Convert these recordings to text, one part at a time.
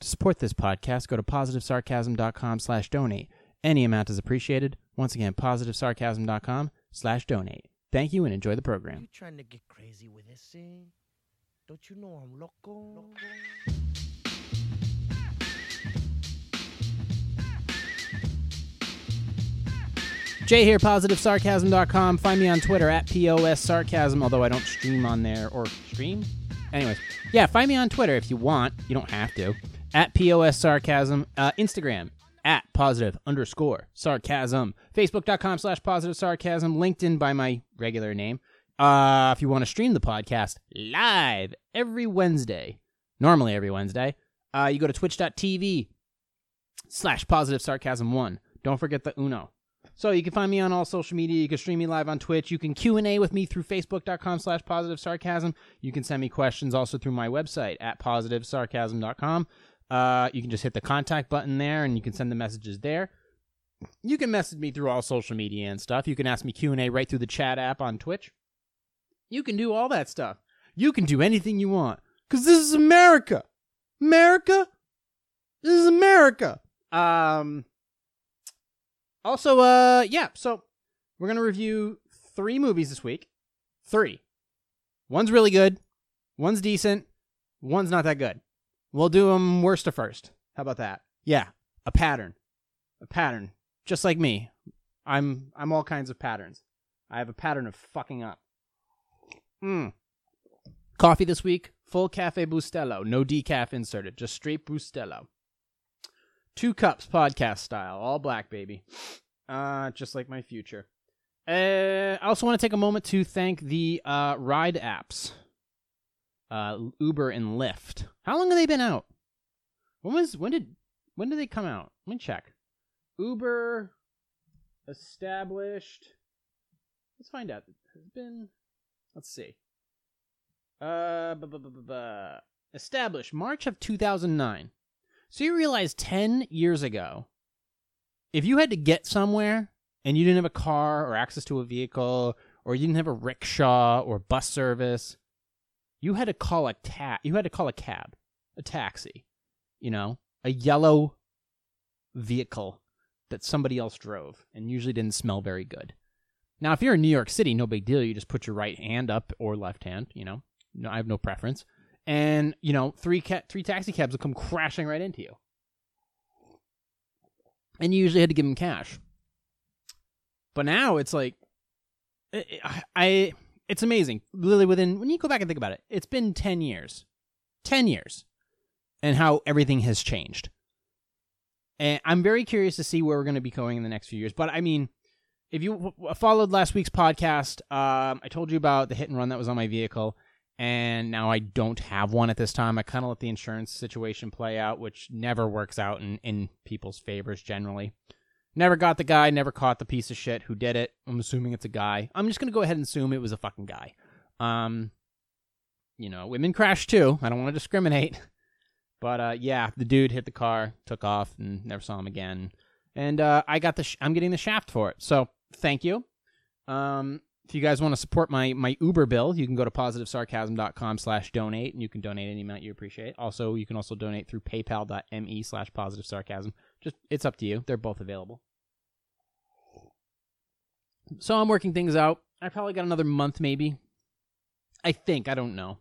To support this podcast, go to positivesarcasm.com slash donate. Any amount is appreciated. Once again, positivesarcasm.com slash donate. Thank you and enjoy the program. You trying to get crazy with this thing? Don't you know I'm loco? Jay here, positivesarcasm.com. Find me on Twitter at POS Sarcasm, although I don't stream on there or stream. Anyways, yeah, find me on Twitter if you want. You don't have to. At POS Sarcasm. Uh, Instagram at positive underscore sarcasm. Facebook.com slash positive sarcasm. LinkedIn by my regular name. Uh, if you want to stream the podcast live every Wednesday, normally every Wednesday, uh, you go to twitch.tv slash positive sarcasm one. Don't forget the Uno. So you can find me on all social media. You can stream me live on Twitch. You can Q and A with me through Facebook.com slash positive sarcasm. You can send me questions also through my website at positivesarcasm.com. Uh, you can just hit the contact button there, and you can send the messages there. You can message me through all social media and stuff. You can ask me Q and A right through the chat app on Twitch. You can do all that stuff. You can do anything you want because this is America. America. This is America. Um. Also, uh, yeah. So we're gonna review three movies this week. Three. One's really good. One's decent. One's not that good. We'll do them worst to first. How about that? Yeah, a pattern. A pattern. Just like me. I'm I'm all kinds of patterns. I have a pattern of fucking up. Mm. Coffee this week, full cafe Bustelo, no decaf inserted, just straight Bustelo. Two cups podcast style, all black baby. Uh just like my future. Uh, I also want to take a moment to thank the uh, ride apps, uh, Uber and Lyft. How long have they been out? When was when did when did they come out? Let me check. Uber established. Let's find out. Has been. Let's see. Uh, bu- bu- bu- established March of 2009. So you realize 10 years ago, if you had to get somewhere and you didn't have a car or access to a vehicle or you didn't have a rickshaw or bus service, you had to call a ta- you had to call a cab, a taxi, you know, a yellow vehicle that somebody else drove and usually didn't smell very good. Now, if you're in New York City, no big deal. You just put your right hand up or left hand, you know. No, I have no preference. And, you know, three ca- three taxi cabs will come crashing right into you. And you usually had to give them cash. But now it's like eh, eh, I, I it's amazing. Literally within when you go back and think about it, it's been 10 years. 10 years. And how everything has changed. And I'm very curious to see where we're going to be going in the next few years. But I mean, if you w- followed last week's podcast, um, I told you about the hit and run that was on my vehicle, and now I don't have one at this time. I kind of let the insurance situation play out, which never works out in, in people's favors generally. Never got the guy, never caught the piece of shit who did it. I'm assuming it's a guy. I'm just gonna go ahead and assume it was a fucking guy. Um, you know, women crash too. I don't want to discriminate, but uh, yeah, the dude hit the car, took off, and never saw him again. And uh, I got the sh- I'm getting the shaft for it. So thank you. Um, if you guys want to support my my Uber bill, you can go to positivesarcasm.com slash donate, and you can donate any amount you appreciate. Also, you can also donate through paypal.me slash positive sarcasm. Just it's up to you. They're both available. So I'm working things out. I probably got another month, maybe. I think. I don't know.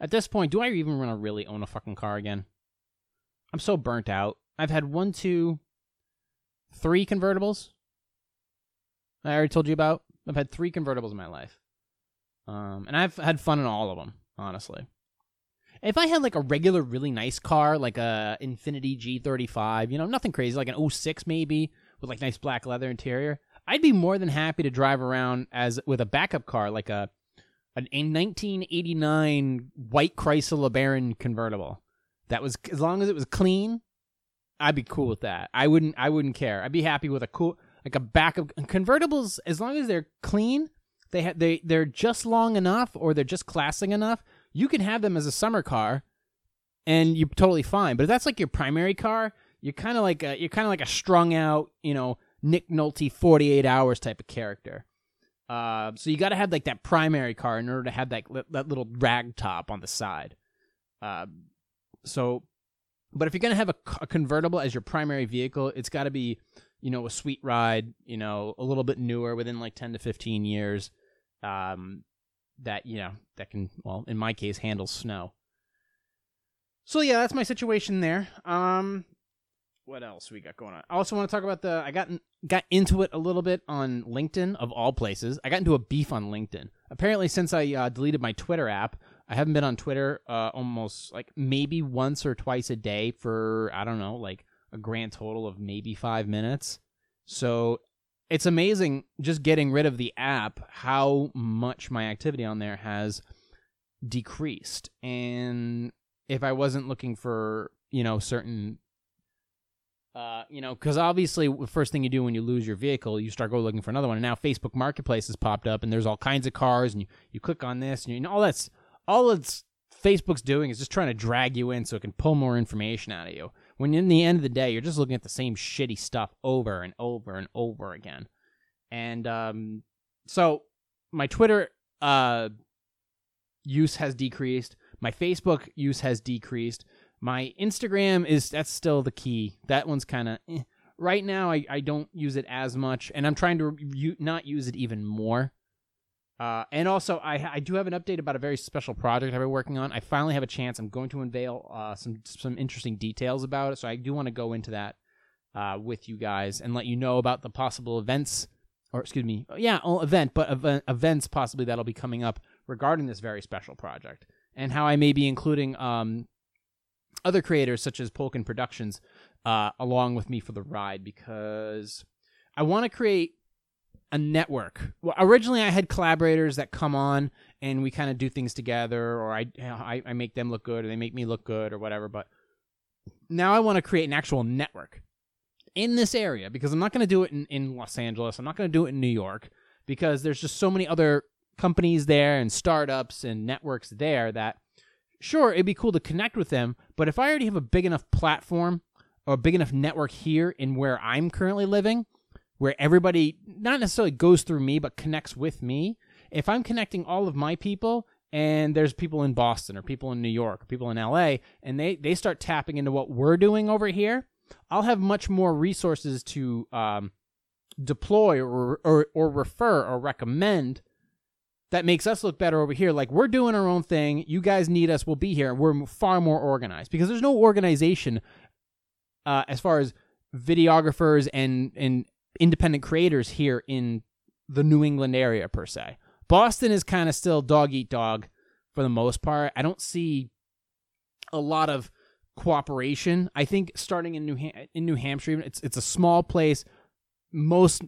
At this point, do I even want to really own a fucking car again? I'm so burnt out. I've had one, two, three convertibles. I already told you about. I've had three convertibles in my life. Um, and I've had fun in all of them, honestly. If I had like a regular, really nice car, like a Infiniti G35, you know, nothing crazy, like an 06 maybe, with like nice black leather interior, I'd be more than happy to drive around as with a backup car, like a a 1989 white Chrysler LeBaron convertible. That was as long as it was clean, I'd be cool with that. I wouldn't I wouldn't care. I'd be happy with a cool like a backup convertibles as long as they're clean. They ha- they they're just long enough or they're just classing enough. You can have them as a summer car, and you're totally fine. But if that's like your primary car, you're kind of like a, you're kind of like a strung out, you know, Nick Nolte 48 hours type of character. Uh, so you got to have like that primary car in order to have that that little rag top on the side. Uh, so But if you're gonna have a convertible as your primary vehicle, it's got to be, you know, a sweet ride. You know, a little bit newer, within like ten to fifteen years. Um, that you know that can, well, in my case, handle snow. So yeah, that's my situation there. Um, what else we got going on? I also want to talk about the. I got got into it a little bit on LinkedIn of all places. I got into a beef on LinkedIn. Apparently, since I uh, deleted my Twitter app, I haven't been on Twitter uh, almost like maybe once or twice a day for I don't know, like a grand total of maybe five minutes. So it's amazing just getting rid of the app how much my activity on there has decreased. And if I wasn't looking for you know certain uh, you know, because obviously, the first thing you do when you lose your vehicle, you start go looking for another one. And now Facebook Marketplace has popped up, and there's all kinds of cars, and you, you click on this, and you, all that's all it's Facebook's doing is just trying to drag you in so it can pull more information out of you. When in the end of the day, you're just looking at the same shitty stuff over and over and over again. And um, so my Twitter uh, use has decreased. My Facebook use has decreased. My Instagram is that's still the key. That one's kind of eh. right now. I, I don't use it as much, and I'm trying to not use it even more. Uh, and also, I I do have an update about a very special project I've been working on. I finally have a chance. I'm going to unveil uh, some some interesting details about it, so I do want to go into that uh, with you guys and let you know about the possible events, or excuse me, yeah, oh, event, but event, events possibly that'll be coming up regarding this very special project, and how I may be including um, other creators such as Polkin Productions uh, along with me for the ride because I want to create a network. Well, originally I had collaborators that come on and we kind of do things together, or I, I I make them look good, or they make me look good, or whatever. But now I want to create an actual network in this area because I'm not going to do it in, in Los Angeles. I'm not going to do it in New York because there's just so many other companies there and startups and networks there that sure, it'd be cool to connect with them, but if I already have a big enough platform or a big enough network here in where I'm currently living, where everybody not necessarily goes through me, but connects with me, if I'm connecting all of my people and there's people in Boston or people in New York or people in LA and they, they start tapping into what we're doing over here, I'll have much more resources to um, deploy or, or, or refer or recommend that makes us look better over here. Like we're doing our own thing. You guys need us. We'll be here. We're far more organized because there's no organization uh, as far as videographers and and independent creators here in the New England area per se. Boston is kind of still dog eat dog for the most part. I don't see a lot of cooperation. I think starting in New Ham- in New Hampshire, it's it's a small place. Most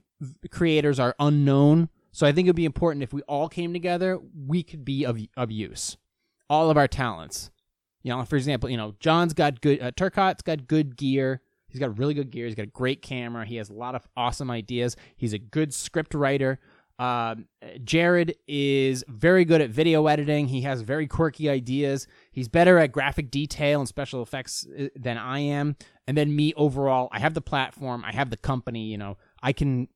creators are unknown so I think it would be important if we all came together, we could be of of use. All of our talents. You know, for example, you know, John's got good uh, Turcotte's got good gear. He's got really good gear. He's got a great camera. He has a lot of awesome ideas. He's a good script writer. Um, Jared is very good at video editing. He has very quirky ideas. He's better at graphic detail and special effects uh, than I am. And then me overall, I have the platform, I have the company. You know, I can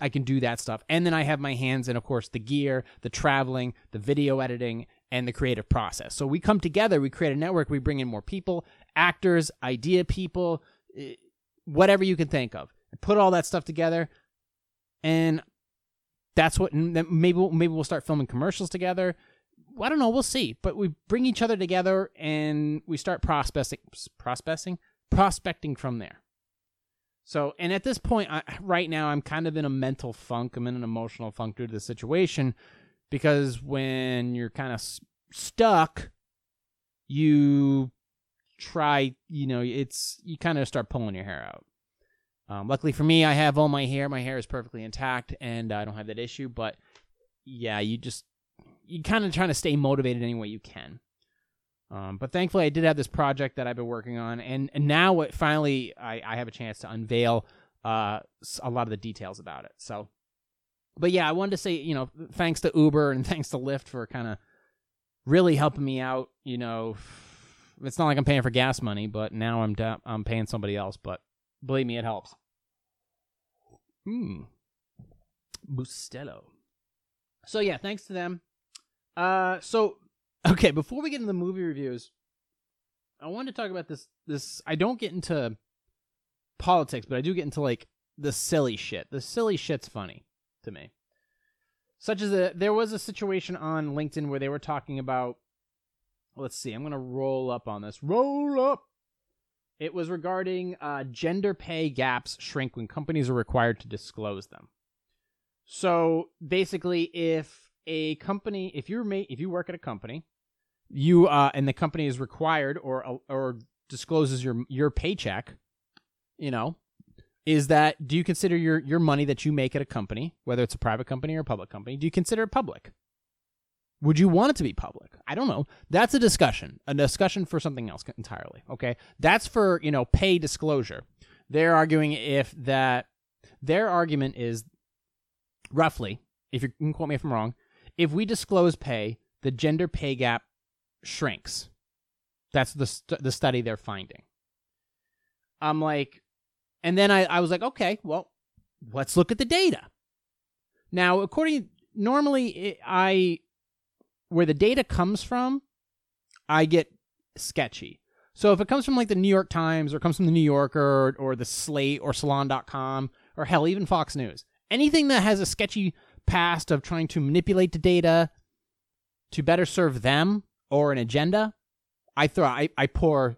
I can do that stuff. And then I have my hands in, of course, the gear, the traveling, the video editing, and the creative process. So we come together, we create a network, we bring in more people, actors, idea people, eh, whatever you can think of. Put all that stuff together, and that's what maybe maybe we'll start filming commercials together. I don't know, we'll see. But we bring each other together and we start prospecting, prospecting, prospecting from there. So, and at this point, I, right now, I'm kind of in a mental funk. I'm in an emotional funk due to the situation because when you're kind of s- stuck, you try, you know, it's, you kind of start pulling your hair out. Um, luckily for me, I have all my hair. My hair is perfectly intact and I don't have that issue. But yeah, you just, you kind of trying to stay motivated any way you can. Um, but thankfully, I did have this project that I've been working on, and, and now it finally I, I have a chance to unveil uh, a lot of the details about it. So, but yeah, I wanted to say you know thanks to Uber and thanks to Lyft for kind of really helping me out. You know, it's not like I'm paying for gas money, but now I'm da- I'm paying somebody else. But believe me, it helps. Hmm. Bustelo. So yeah, thanks to them. Uh, so Okay, before we get into the movie reviews, I wanted to talk about this. This I don't get into politics, but I do get into like the silly shit. The silly shit's funny to me. Such as a there was a situation on LinkedIn where they were talking about. Let's see. I'm gonna roll up on this. Roll up. It was regarding uh, gender pay gaps shrink when companies are required to disclose them. So basically, if a company, if you're if you work at a company, you uh, and the company is required or or discloses your your paycheck, you know, is that do you consider your your money that you make at a company, whether it's a private company or a public company, do you consider it public? Would you want it to be public? I don't know. That's a discussion, a discussion for something else entirely. Okay, that's for you know pay disclosure. They're arguing if that their argument is roughly, if you can quote me if I'm wrong, if we disclose pay, the gender pay gap shrinks. That's the st- the study they're finding. I'm like, and then I, I was like, okay, well, let's look at the data. Now, according normally, it, I where the data comes from, I get sketchy. So if it comes from like the New York Times or comes from the New Yorker or, or the Slate or Salon.com or hell, even Fox News, anything that has a sketchy past of trying to manipulate the data to better serve them or an agenda, I throw I, I pour,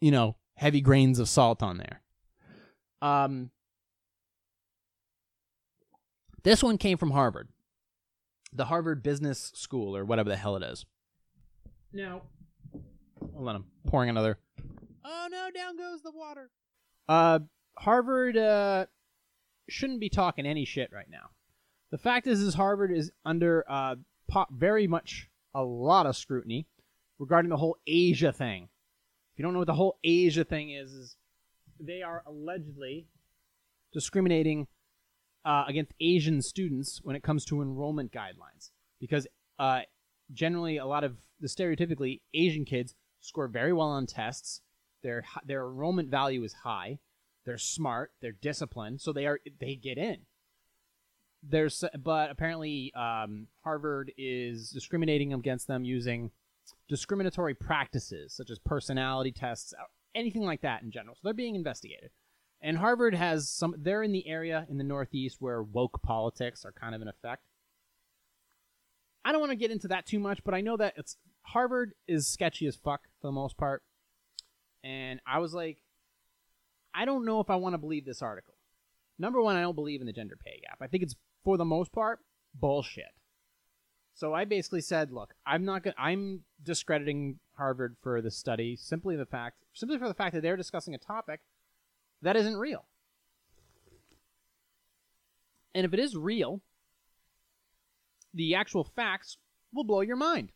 you know, heavy grains of salt on there. Um, this one came from Harvard, the Harvard Business School or whatever the hell it is. Now, hold on, I'm pouring another. Oh no, down goes the water. Uh, Harvard uh shouldn't be talking any shit right now. The fact is, is Harvard is under uh po- very much a lot of scrutiny regarding the whole Asia thing. If you don't know what the whole Asia thing is, is they are allegedly discriminating uh, against Asian students when it comes to enrollment guidelines. Because uh, generally, a lot of the stereotypically Asian kids score very well on tests. Their their enrollment value is high. They're smart. They're disciplined, so they are they get in. There's but apparently um, Harvard is discriminating against them using discriminatory practices such as personality tests, anything like that in general. So they're being investigated. And Harvard has some, they're in the area in the Northeast where woke politics are kind of in effect. I don't want to get into that too much, but I know that it's Harvard is sketchy as fuck for the most part. And I was like, I don't know if I want to believe this article. Number one, I don't believe in the gender pay gap. I think it's, for the most part, bullshit. So I basically said, look, I'm not going I'm discrediting Harvard for the study simply the fact simply for the fact that they're discussing a topic that isn't real. And if it is real, the actual facts will blow your mind.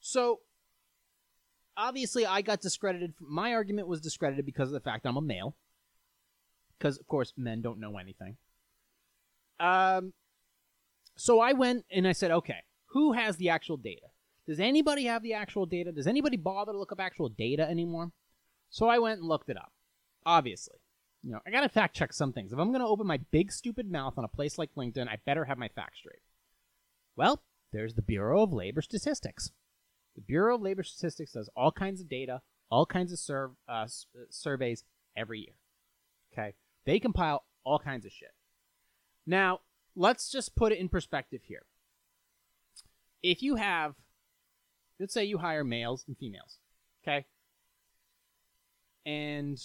So obviously I got discredited my argument was discredited because of the fact I'm a male. Because of course men don't know anything. Um so I went and I said, okay, who has the actual data? Does anybody have the actual data? Does anybody bother to look up actual data anymore? So I went and looked it up. Obviously. You know, I gotta fact check some things. If I'm gonna open my big stupid mouth on a place like LinkedIn, I better have my facts straight. Well, there's the Bureau of Labor Statistics. The Bureau of Labor Statistics does all kinds of data, all kinds of serv- uh, surveys every year. Okay? They compile all kinds of shit. Now, let's just put it in perspective here. If you have, let's say you hire males and females, okay? And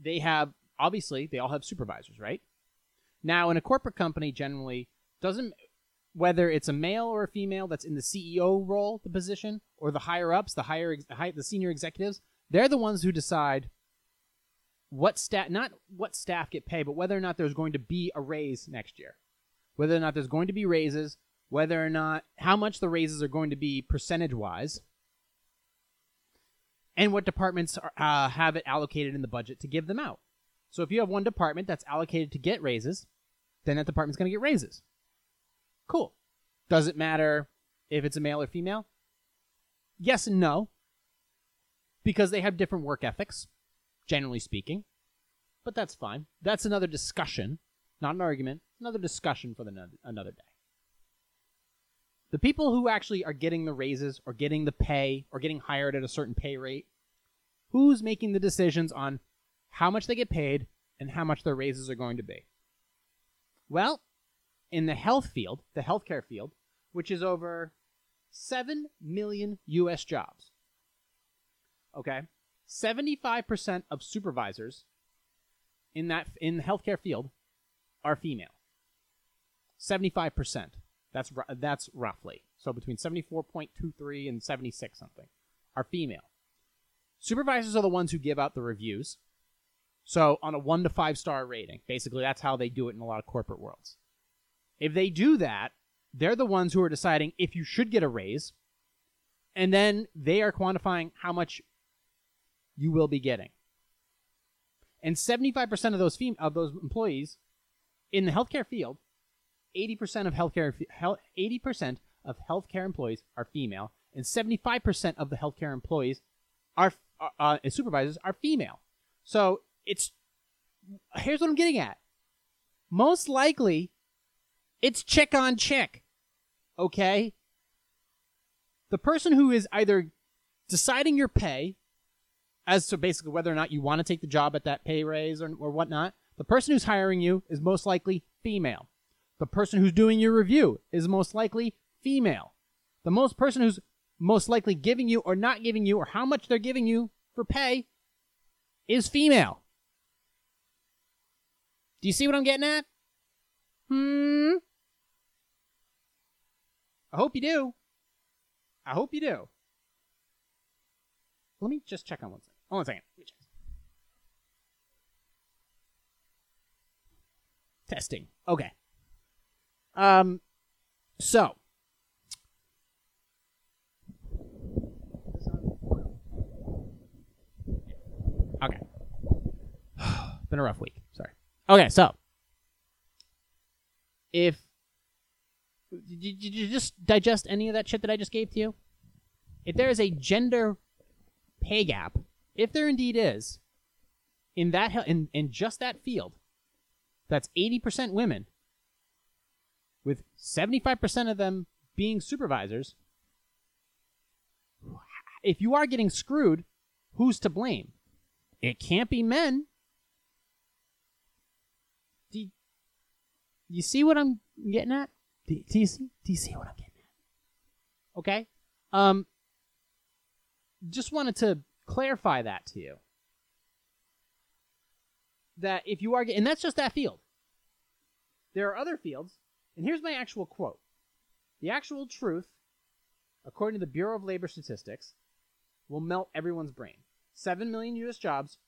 they have, obviously, they all have supervisors, right? Now, in a corporate company, generally, doesn't, whether it's a male or a female that's in the CEO role, the position, or the higher ups, the higher, the senior executives, they're the ones who decide what staff not what staff get paid, but whether or not there's going to be a raise next year. Whether or not there's going to be raises, whether or not how much the raises are going to be percentage wise, and what departments are, uh, have it allocated in the budget to give them out. So if you have one department that's allocated to get raises, then that department's going to get raises. Cool. Does it matter if it's a male or female? Yes and no. Because they have different work ethics generally speaking. But that's fine. That's another discussion, not an argument. Another discussion for the, another day. the people who actually are getting the raises or getting the pay or getting hired at a certain pay rate, who's making the decisions on how much they get paid and how much their raises are going to be? Well, in the health field, the healthcare field, which is over 7 million US jobs. Okay? 75% of supervisors in that in the healthcare field are female. 75%. That's that's roughly. So between 74.23 and 76 something are female. Supervisors are the ones who give out the reviews. So on a 1 to 5 star rating, basically that's how they do it in a lot of corporate worlds. If they do that, they're the ones who are deciding if you should get a raise, and then they are quantifying how much you will be getting. And 75% of those fem- of those employees in the healthcare field, 80% of healthcare hel- 80% of healthcare employees are female, and 75% of the healthcare employees are uh, supervisors are female. So it's here's what I'm getting at. Most likely, it's chick on chick. Okay? The person who is either deciding your pay as to basically whether or not you want to take the job at that pay raise or, or whatnot, the person who's hiring you is most likely female. The person who's doing your review is most likely female. The most person who's most likely giving you or not giving you or how much they're giving you for pay is female. Do you see what I'm getting at? Hmm. I hope you do. I hope you do. Let me just check on one second. Hold on a second. Testing. Okay. Um. So. Okay. Been a rough week. Sorry. Okay, so if did you just digest any of that shit that I just gave to you? If there is a gender pay gap, if there indeed is, in that in in just that field, that's eighty percent women, with seventy five percent of them being supervisors. If you are getting screwed, who's to blame? It can't be men. Do you, you see what I'm getting at? Do, do you see? Do you see what I'm getting at? Okay. Um. Just wanted to clarify that to you. That if you are, and that's just that field. There are other fields, and here's my actual quote: "The actual truth, according to the Bureau of Labor Statistics, will melt everyone's brain. Seven million U.S. jobs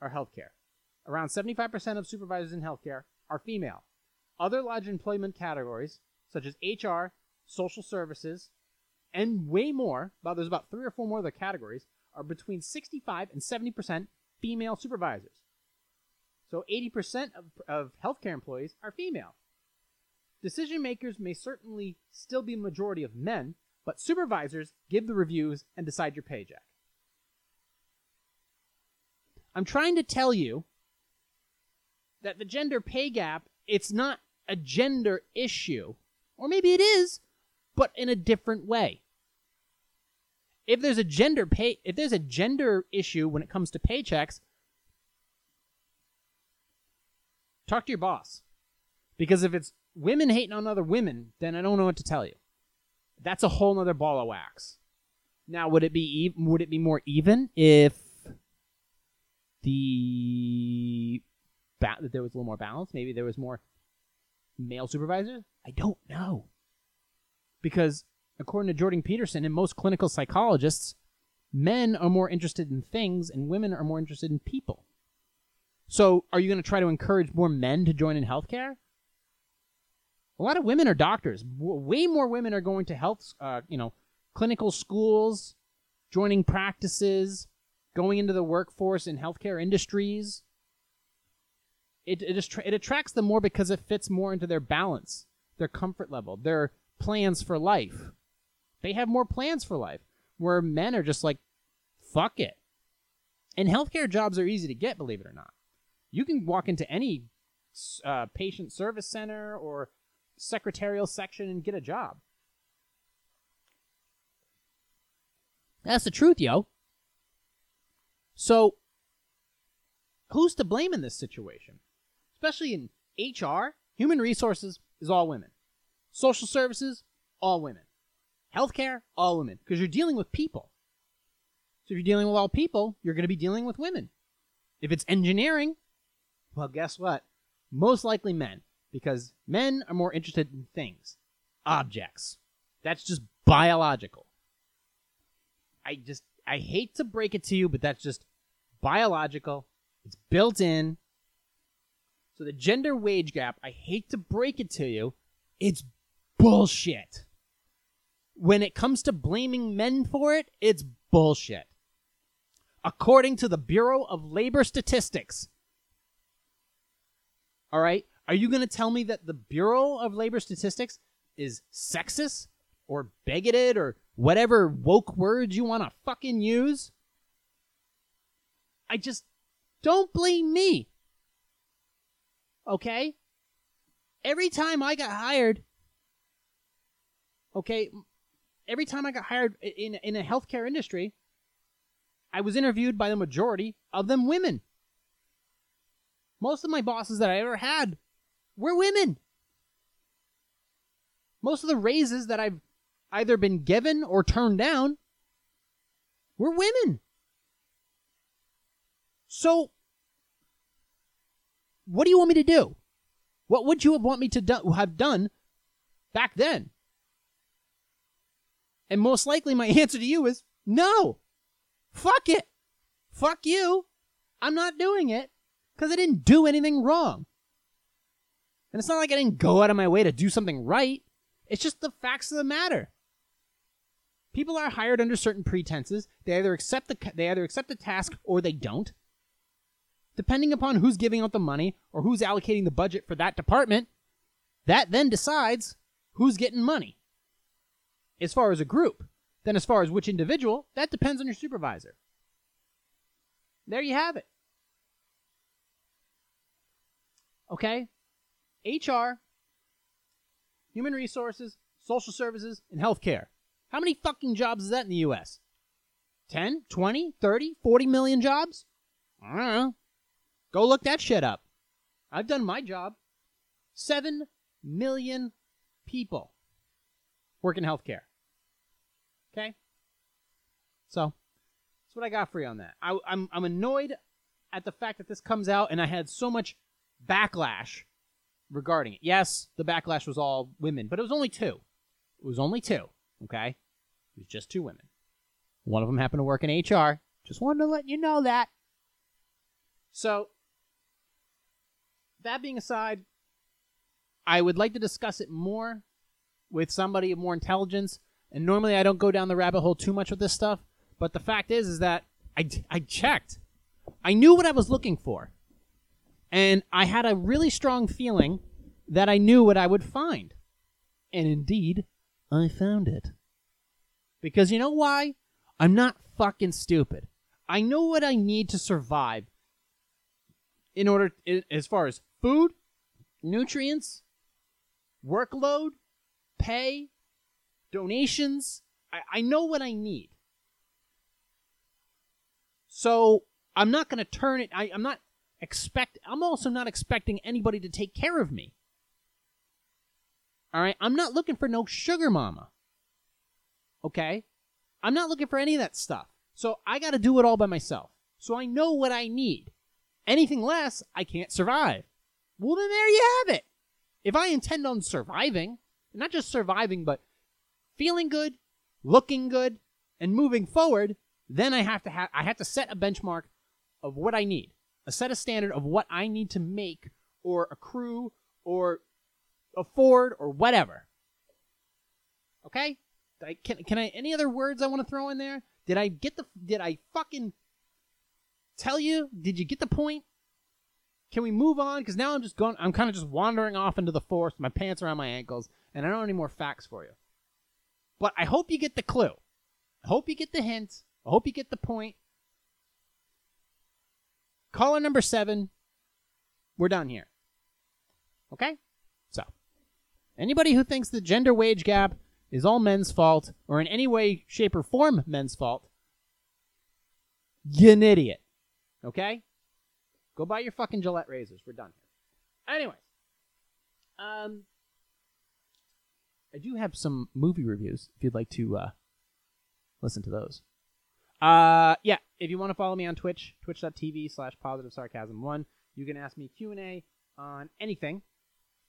are healthcare. Around 75% of supervisors in healthcare are female. Other large employment categories, such as HR, social services, and way more, about there's about three or four more other categories, are between 65 and 70% female supervisors. So 80% of, of healthcare employees are female. Decision makers may certainly still be a majority of men, but supervisors give the reviews and decide your paycheck. I'm trying to tell you that the gender pay gap, it's not a gender issue. Or maybe it is, but in a different way. If there's a gender pay if there's a gender issue when it comes to paychecks, talk to your boss. Because if it's women hating on other women, then I don't know what to tell you. That's a whole nother ball of wax. Now, would it be would it be more even if the ba- that there was a little more balance? Maybe there was more male supervisors. I don't know because according to Jordan Peterson and most clinical psychologists, men are more interested in things and women are more interested in people. So, are you going to try to encourage more men to join in healthcare? A lot of women are doctors. Way more women are going to health, uh, you know, clinical schools, joining practices, going into the workforce in healthcare industries. It it, it attracts them more because it fits more into their balance, their comfort level, their plans for life. They have more plans for life, where men are just like, fuck it. And healthcare jobs are easy to get, believe it or not. You can walk into any uh, patient service center or secretarial section and get a job. That's the truth, yo. So, who's to blame in this situation? Especially in HR, human resources is all women. Social services, all women. Healthcare, all women. Because you're dealing with people. So if you're dealing with all people, you're going to be dealing with women. If it's engineering, well, guess what? Most likely men. Because men are more interested in things, objects. That's just biological. I just, I hate to break it to you, but that's just biological. It's built in. So the gender wage gap, I hate to break it to you, it's bullshit. When it comes to blaming men for it, it's bullshit. According to the Bureau of Labor Statistics. All right? Are you going to tell me that the Bureau of Labor Statistics is sexist or bigoted or whatever woke words you want to fucking use? I just don't blame me. Okay? Every time I got hired, okay, every time I got hired in in a healthcare industry, I was interviewed by the majority of them women. Most of my bosses that I ever had were women. Most of the raises that I've either been given or turned down were women. So, what do you want me to do? What would you have want me to do, have done back then? And most likely, my answer to you is no. Fuck it. Fuck you. I'm not doing it because I didn't do anything wrong. And it's not like I didn't go out of my way to do something right. It's just the facts of the matter. People are hired under certain pretenses. They either accept the they either accept the task or they don't. Depending upon who's giving out the money or who's allocating the budget for that department, that then decides who's getting money. As far as a group, then as far as which individual, that depends on your supervisor. There you have it. Okay? HR, human resources, social services, and healthcare. How many fucking jobs is that in the US? 10, 20, 30, 40 million jobs? I don't know. Go look that shit up. I've done my job. 7 million people work in healthcare. Okay? So, that's what I got for you on that. I, I'm, I'm annoyed at the fact that this comes out and I had so much backlash regarding it. Yes, the backlash was all women, but it was only two. It was only two. Okay? It was just two women. One of them happened to work in HR. Just wanted to let you know that. So, that being aside, I would like to discuss it more with somebody of more intelligence. And normally I don't go down the rabbit hole too much with this stuff. But the fact is, is that I, I checked. I knew what I was looking for. And I had a really strong feeling that I knew what I would find. And indeed, I found it. Because you know why? I'm not fucking stupid. I know what I need to survive in order, as far as food, nutrients, workload, pay, donations. I, I know what I need. So I'm not going to turn it. I, I'm not expect. I'm also not expecting anybody to take care of me. All right, I'm not looking for no sugar mama. Okay, I'm not looking for any of that stuff. So I got to do it all by myself. So I know what I need. Anything less, I can't survive. Well, then there you have it. If I intend on surviving, not just surviving, but feeling good, looking good, and moving forward, then I have to have I have to set a benchmark of what I need, a set a standard of what I need to make or accrue or afford or whatever. Okay? I, can can I any other words I want to throw in there? Did I get the did I fucking tell you? Did you get the point? Can we move on? Because now I'm just going. I'm kind of just wandering off into the forest. My pants around my ankles, and I don't have any more facts for you. But I hope you get the clue. I hope you get the hint. I hope you get the point. Caller number seven. We're done here. Okay? So, anybody who thinks the gender wage gap is all men's fault, or in any way, shape, or form men's fault, you're an idiot. Okay? Go buy your fucking Gillette razors. We're done here. Anyways, um, I do have some movie reviews if you'd like to uh, listen to those. Uh, yeah, if you want to follow me on Twitch, twitch.tv slash positive sarcasm one, you can ask me Q and A on anything.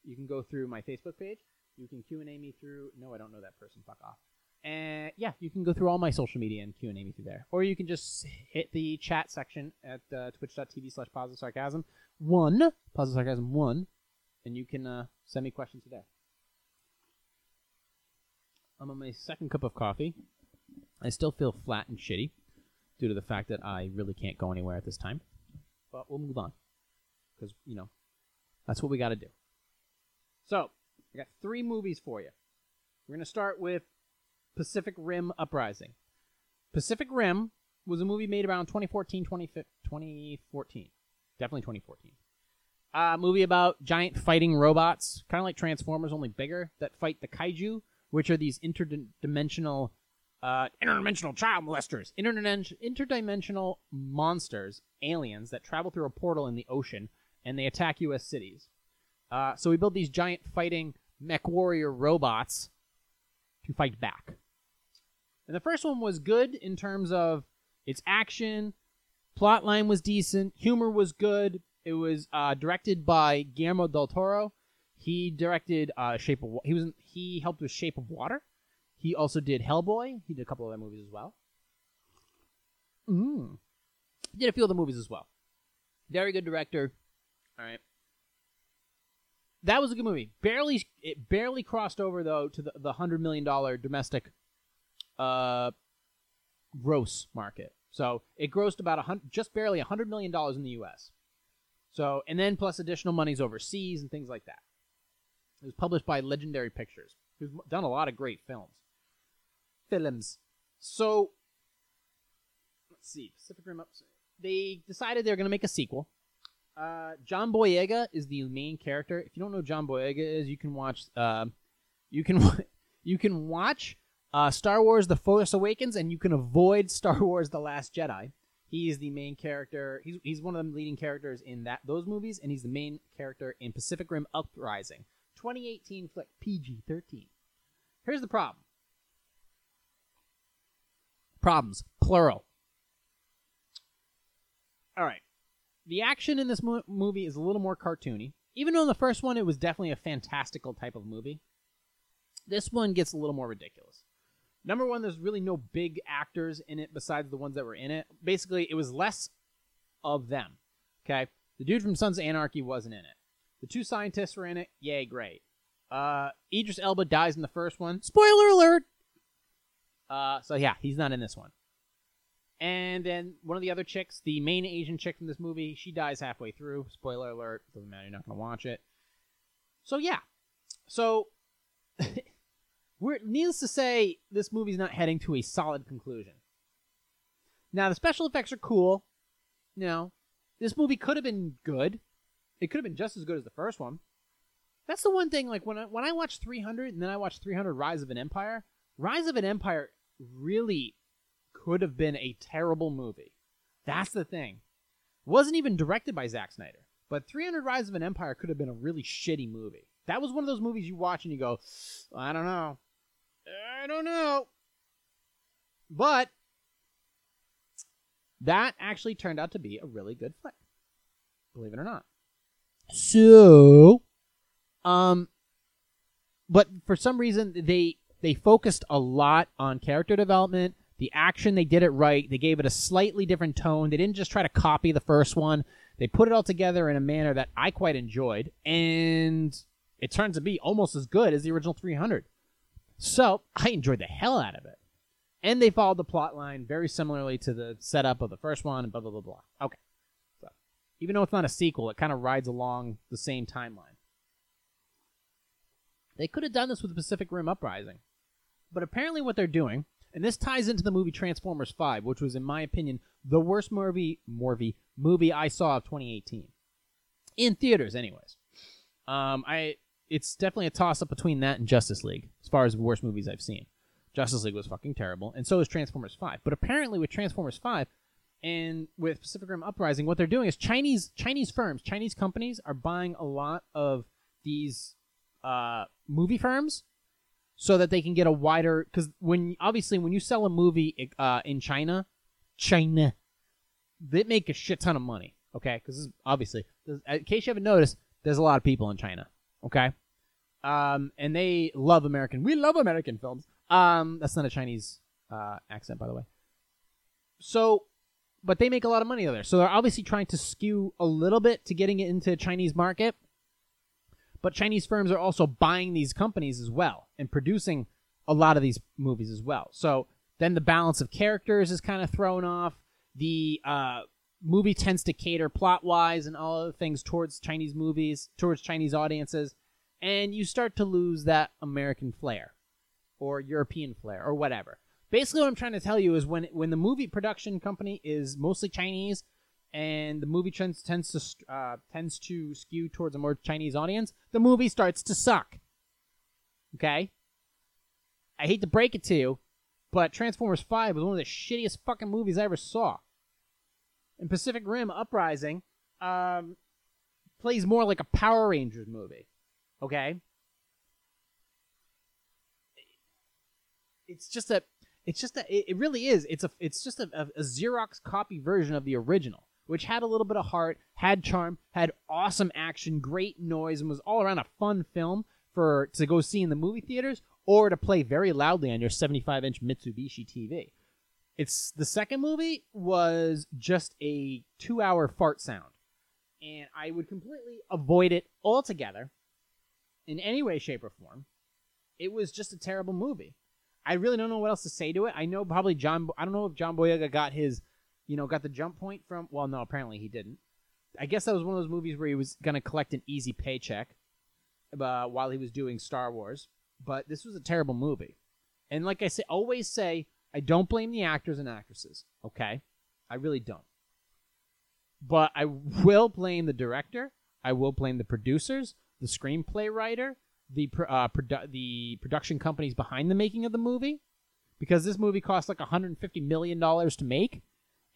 You can go through my Facebook page. You can Q and A me through. No, I don't know that person. Fuck off. And yeah, you can go through all my social media and Q and A me through there, or you can just hit the chat section at uh, twitch.tv slash positive sarcasm one, positive sarcasm one, and you can uh, send me questions there. I'm on my second cup of coffee. I still feel flat and shitty due to the fact that I really can't go anywhere at this time. But we'll move on because you know that's what we got to do. So I got three movies for you. We're gonna start with Pacific Rim Uprising. Pacific Rim was a movie made around 2014, 2014. Definitely 2014. A uh, movie about giant fighting robots, kind of like Transformers, only bigger, that fight the kaiju, which are these interdimensional, uh, interdimensional child molesters, interdimension, interdimensional monsters, aliens that travel through a portal in the ocean, and they attack U.S. cities. Uh, so we build these giant fighting mech warrior robots to fight back. And the first one was good in terms of its action, plot line was decent, humor was good. It was uh, directed by Guillermo del Toro. He directed uh, Shape of Wa- he was in, he helped with Shape of Water. He also did Hellboy. He did a couple other movies as well. Mm. Did a few other movies as well. Very good director. All right. That was a good movie. Barely it barely crossed over though to the, the hundred million dollar domestic uh gross market. So it grossed about a hundred, just barely a hundred million dollars in the U.S. So and then plus additional monies overseas and things like that. It was published by Legendary Pictures, who's done a lot of great films. Films. So let's see, Pacific Rim. Ups- They decided they were going to make a sequel. Uh, John Boyega is the main character. If you don't know John Boyega is, you can watch. Uh, you can you can watch uh, Star Wars: The Force Awakens, and you can avoid Star Wars: The Last Jedi. He's the main character. He's, he's one of the leading characters in that those movies, and he's the main character in Pacific Rim Uprising, 2018 flick PG-13. Here's the problem. Problems plural. All right. The action in this mo- movie is a little more cartoony. Even though in the first one it was definitely a fantastical type of movie, this one gets a little more ridiculous. Number one, there's really no big actors in it besides the ones that were in it. Basically, it was less of them. Okay, the dude from Sons of Anarchy wasn't in it. The two scientists were in it. Yay, great. Uh, Idris Elba dies in the first one. Spoiler alert. Uh, so yeah, he's not in this one. And then one of the other chicks, the main Asian chick from this movie, she dies halfway through. Spoiler alert. Doesn't matter. You're not gonna watch it. So yeah. So we're needless to say, this movie's not heading to a solid conclusion. Now the special effects are cool. You know, this movie could have been good. It could have been just as good as the first one. That's the one thing. Like when I, when I watched 300 and then I watched 300 Rise of an Empire. Rise of an Empire really could have been a terrible movie. That's the thing. Wasn't even directed by Zack Snyder. But 300 Rise of an Empire could have been a really shitty movie. That was one of those movies you watch and you go, I don't know. I don't know. But that actually turned out to be a really good flick. Believe it or not. So, um, but for some reason they they focused a lot on character development. The action they did it right. They gave it a slightly different tone. They didn't just try to copy the first one. They put it all together in a manner that I quite enjoyed, and it turns to be almost as good as the original 300. So I enjoyed the hell out of it. And they followed the plot line very similarly to the setup of the first one, and blah blah blah blah. Okay. Even though it's not a sequel, it kind of rides along the same timeline. They could have done this with the Pacific Rim Uprising. But apparently what they're doing, and this ties into the movie Transformers 5, which was in my opinion the worst movie movie movie I saw of 2018. In theaters anyways. Um I it's definitely a toss up between that and Justice League as far as worst movies I've seen. Justice League was fucking terrible, and so is Transformers 5. But apparently, with Transformers 5, And with Pacific Rim Uprising, what they're doing is Chinese Chinese firms, Chinese companies are buying a lot of these uh, movie firms so that they can get a wider because when obviously when you sell a movie uh, in China, China, they make a shit ton of money. Okay, because obviously, in case you haven't noticed, there's a lot of people in China. Okay, um, and they love American. We love American films. Um, that's not a Chinese uh, accent, by the way. So, but they make a lot of money there. So they're obviously trying to skew a little bit to getting it into Chinese market. But Chinese firms are also buying these companies as well and producing a lot of these movies as well. So then the balance of characters is kind of thrown off. The uh, movie tends to cater plot wise and all other things towards Chinese movies, towards Chinese audiences, and you start to lose that American flair or European flair or whatever. Basically, what I'm trying to tell you is when when the movie production company is mostly Chinese and the movie trends tends to uh, tends to skew towards a more Chinese audience, the movie starts to suck. Okay, I hate to break it to you, but Transformers Five was one of the shittiest fucking movies I ever saw. And Pacific Rim Uprising um, plays more like a Power Rangers movie. Okay, it's just a it's just a it, really is. It's a it's just a, a, a xerox copy version of the original which had a little bit of heart had charm had awesome action great noise and was all around a fun film for to go see in the movie theaters or to play very loudly on your 75 inch mitsubishi tv it's the second movie was just a two hour fart sound and i would completely avoid it altogether in any way shape or form. It was just a terrible movie I really don't know what else to say to it. I know probably John. I don't know if John Boyega got his, you know, got the jump point from. Well, no, apparently he didn't. I guess that was one of those movies where he was gonna collect an easy paycheck, uh, while he was doing Star Wars. But this was a terrible movie, and like I say, always say, I don't blame the actors and actresses. Okay, I really don't. But I will blame the director. I will blame the producers, the screenplay writer, the uh, produ- the production companies behind the making of the movie because this movie cost like 150 million dollars to make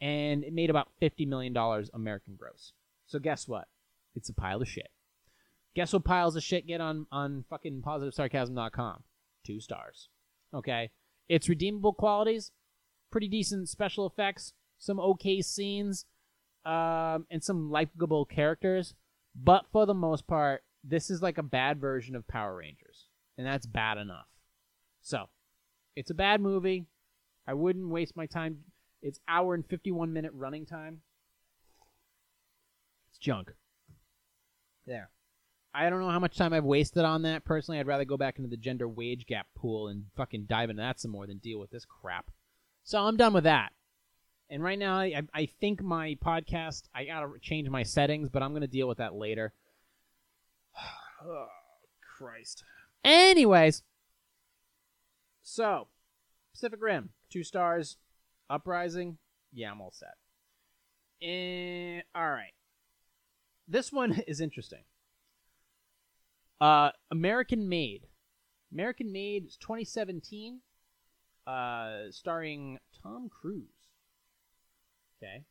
and it made about 50 million dollars American gross. So guess what? It's a pile of shit. Guess what piles of shit get on on fucking positivesarcasm.com? 2 stars. Okay. It's redeemable qualities, pretty decent special effects, some okay scenes, um, and some likable characters, but for the most part, this is like a bad version of Power Rangers, and that's bad enough. So, it's a bad movie. I wouldn't waste my time. It's hour and 51 minute running time. It's junk. There. I don't know how much time I've wasted on that. Personally, I'd rather go back into the gender wage gap pool and fucking dive into that some more than deal with this crap. So I'm done with that. And right now, I, I think my podcast, I gotta change my settings, but I'm gonna deal with that later. Oh, Christ. Anyways, so Pacific Rim, two stars. Uprising, yeah, I'm all set. And all right, this one is interesting. Uh, American Made. American Made is 2017, uh, starring Tom Cruise. Okay.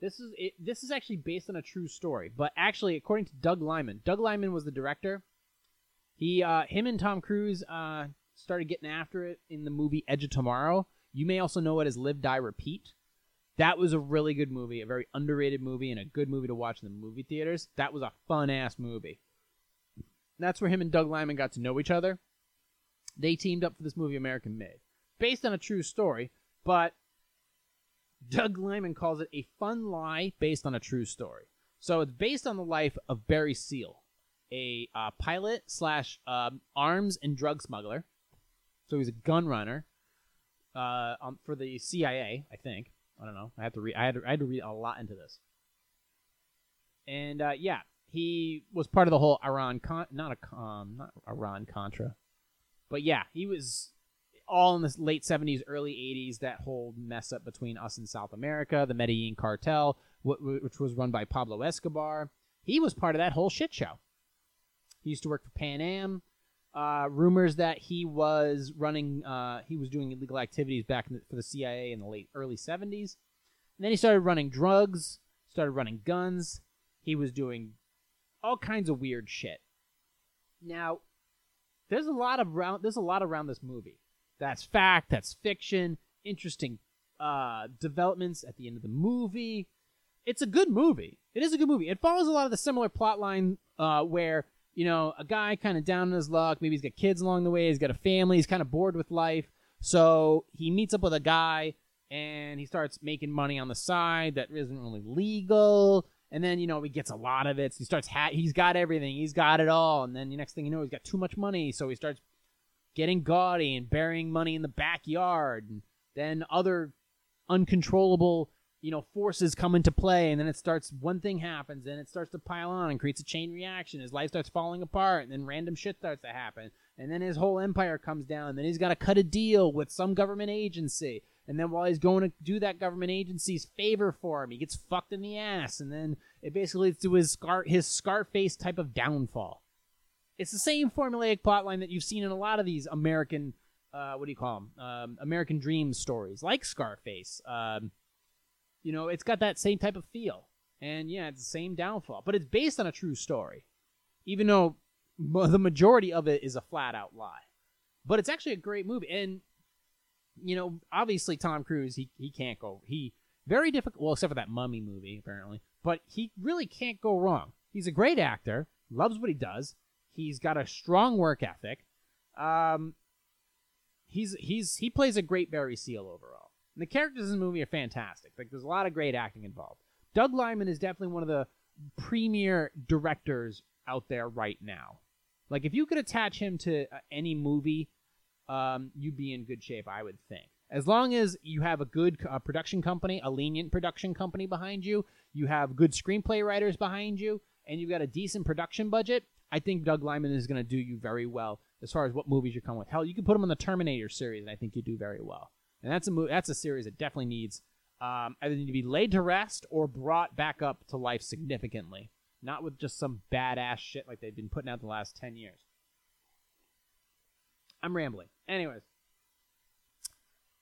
This is it, this is actually based on a true story, but actually, according to Doug Liman, Doug Liman was the director. He, uh, him, and Tom Cruise uh, started getting after it in the movie Edge of Tomorrow. You may also know it as Live, Die, Repeat. That was a really good movie, a very underrated movie, and a good movie to watch in the movie theaters. That was a fun ass movie. That's where him and Doug Liman got to know each other. They teamed up for this movie, American Made, based on a true story, but Doug Liman calls it a fun lie based on a true story. So it's based on the life of Barry Seal, a uh, pilot slash um, arms and drug smuggler. So he's a gun runner uh, um, for the CIA, I think. I don't know. I have to read. I had to, I had to read a lot into this. And uh, yeah, he was part of the whole Iran con not a not Iran Contra, but yeah, he was all in the late 70s, early 80s, that whole mess up between us and South America, the Medellin cartel, which was run by Pablo Escobar. He was part of that whole shit show. He used to work for Pan Am. Uh, rumors that he was running, uh, he was doing illegal activities back the, for the CIA in the late early 70s. And then he started running drugs, started running guns. He was doing all kinds of weird shit. Now, there's a lot of round there's a lot around this movie. That's fact, that's fiction, interesting uh, developments at the end of the movie. It's a good movie. It is a good movie. It follows a lot of the similar plot line uh, where, you know, a guy kind of down in his luck, maybe he's got kids along the way, he's got a family, he's kind of bored with life. So he meets up with a guy and he starts making money on the side that isn't really legal. And then, you know, he gets a lot of it. So he starts, ha- he's got everything. He's got it all. And then the next thing you know, he's got too much money. So he starts getting gaudy and burying money in the backyard. And then other uncontrollable, you know, forces come into play. And then it starts, one thing happens and it starts to pile on and creates a chain reaction. His life starts falling apart. And then random shit starts to happen. And then his whole empire comes down. And then he's got to cut a deal with some government agency. And then while he's going to do that government agency's favor for him, he gets fucked in the ass. And then it basically leads to his scar his Scarface type of downfall. It's the same formulaic plotline that you've seen in a lot of these American, uh, what do you call them? Um, American Dream stories, like Scarface. Um, you know, it's got that same type of feel. And yeah, it's the same downfall. But it's based on a true story. Even though the majority of it is a flat out lie. But it's actually a great movie. And you know, obviously Tom Cruise, he he can't go. He very difficult. Well, except for that Mummy movie, apparently. But he really can't go wrong. He's a great actor. Loves what he does. He's got a strong work ethic. Um, he's he's he plays a great Barry Seal overall. And the characters in the movie are fantastic. Like there's a lot of great acting involved. Doug Liman is definitely one of the premier directors out there right now. Like if you could attach him to uh, any movie um, you'd be in good shape, I would think. As long as you have a good uh, production company, a lenient production company behind you, you have good screenplay writers behind you, and you've got a decent production budget, I think Doug Liman is going to do you very well as far as what movies you come with. Hell, you can put him on the Terminator series, and I think you do very well. And that's a mo- that's a series that definitely needs um, either need to be laid to rest or brought back up to life significantly, not with just some badass shit like they've been putting out the last ten years. I'm rambling. Anyways.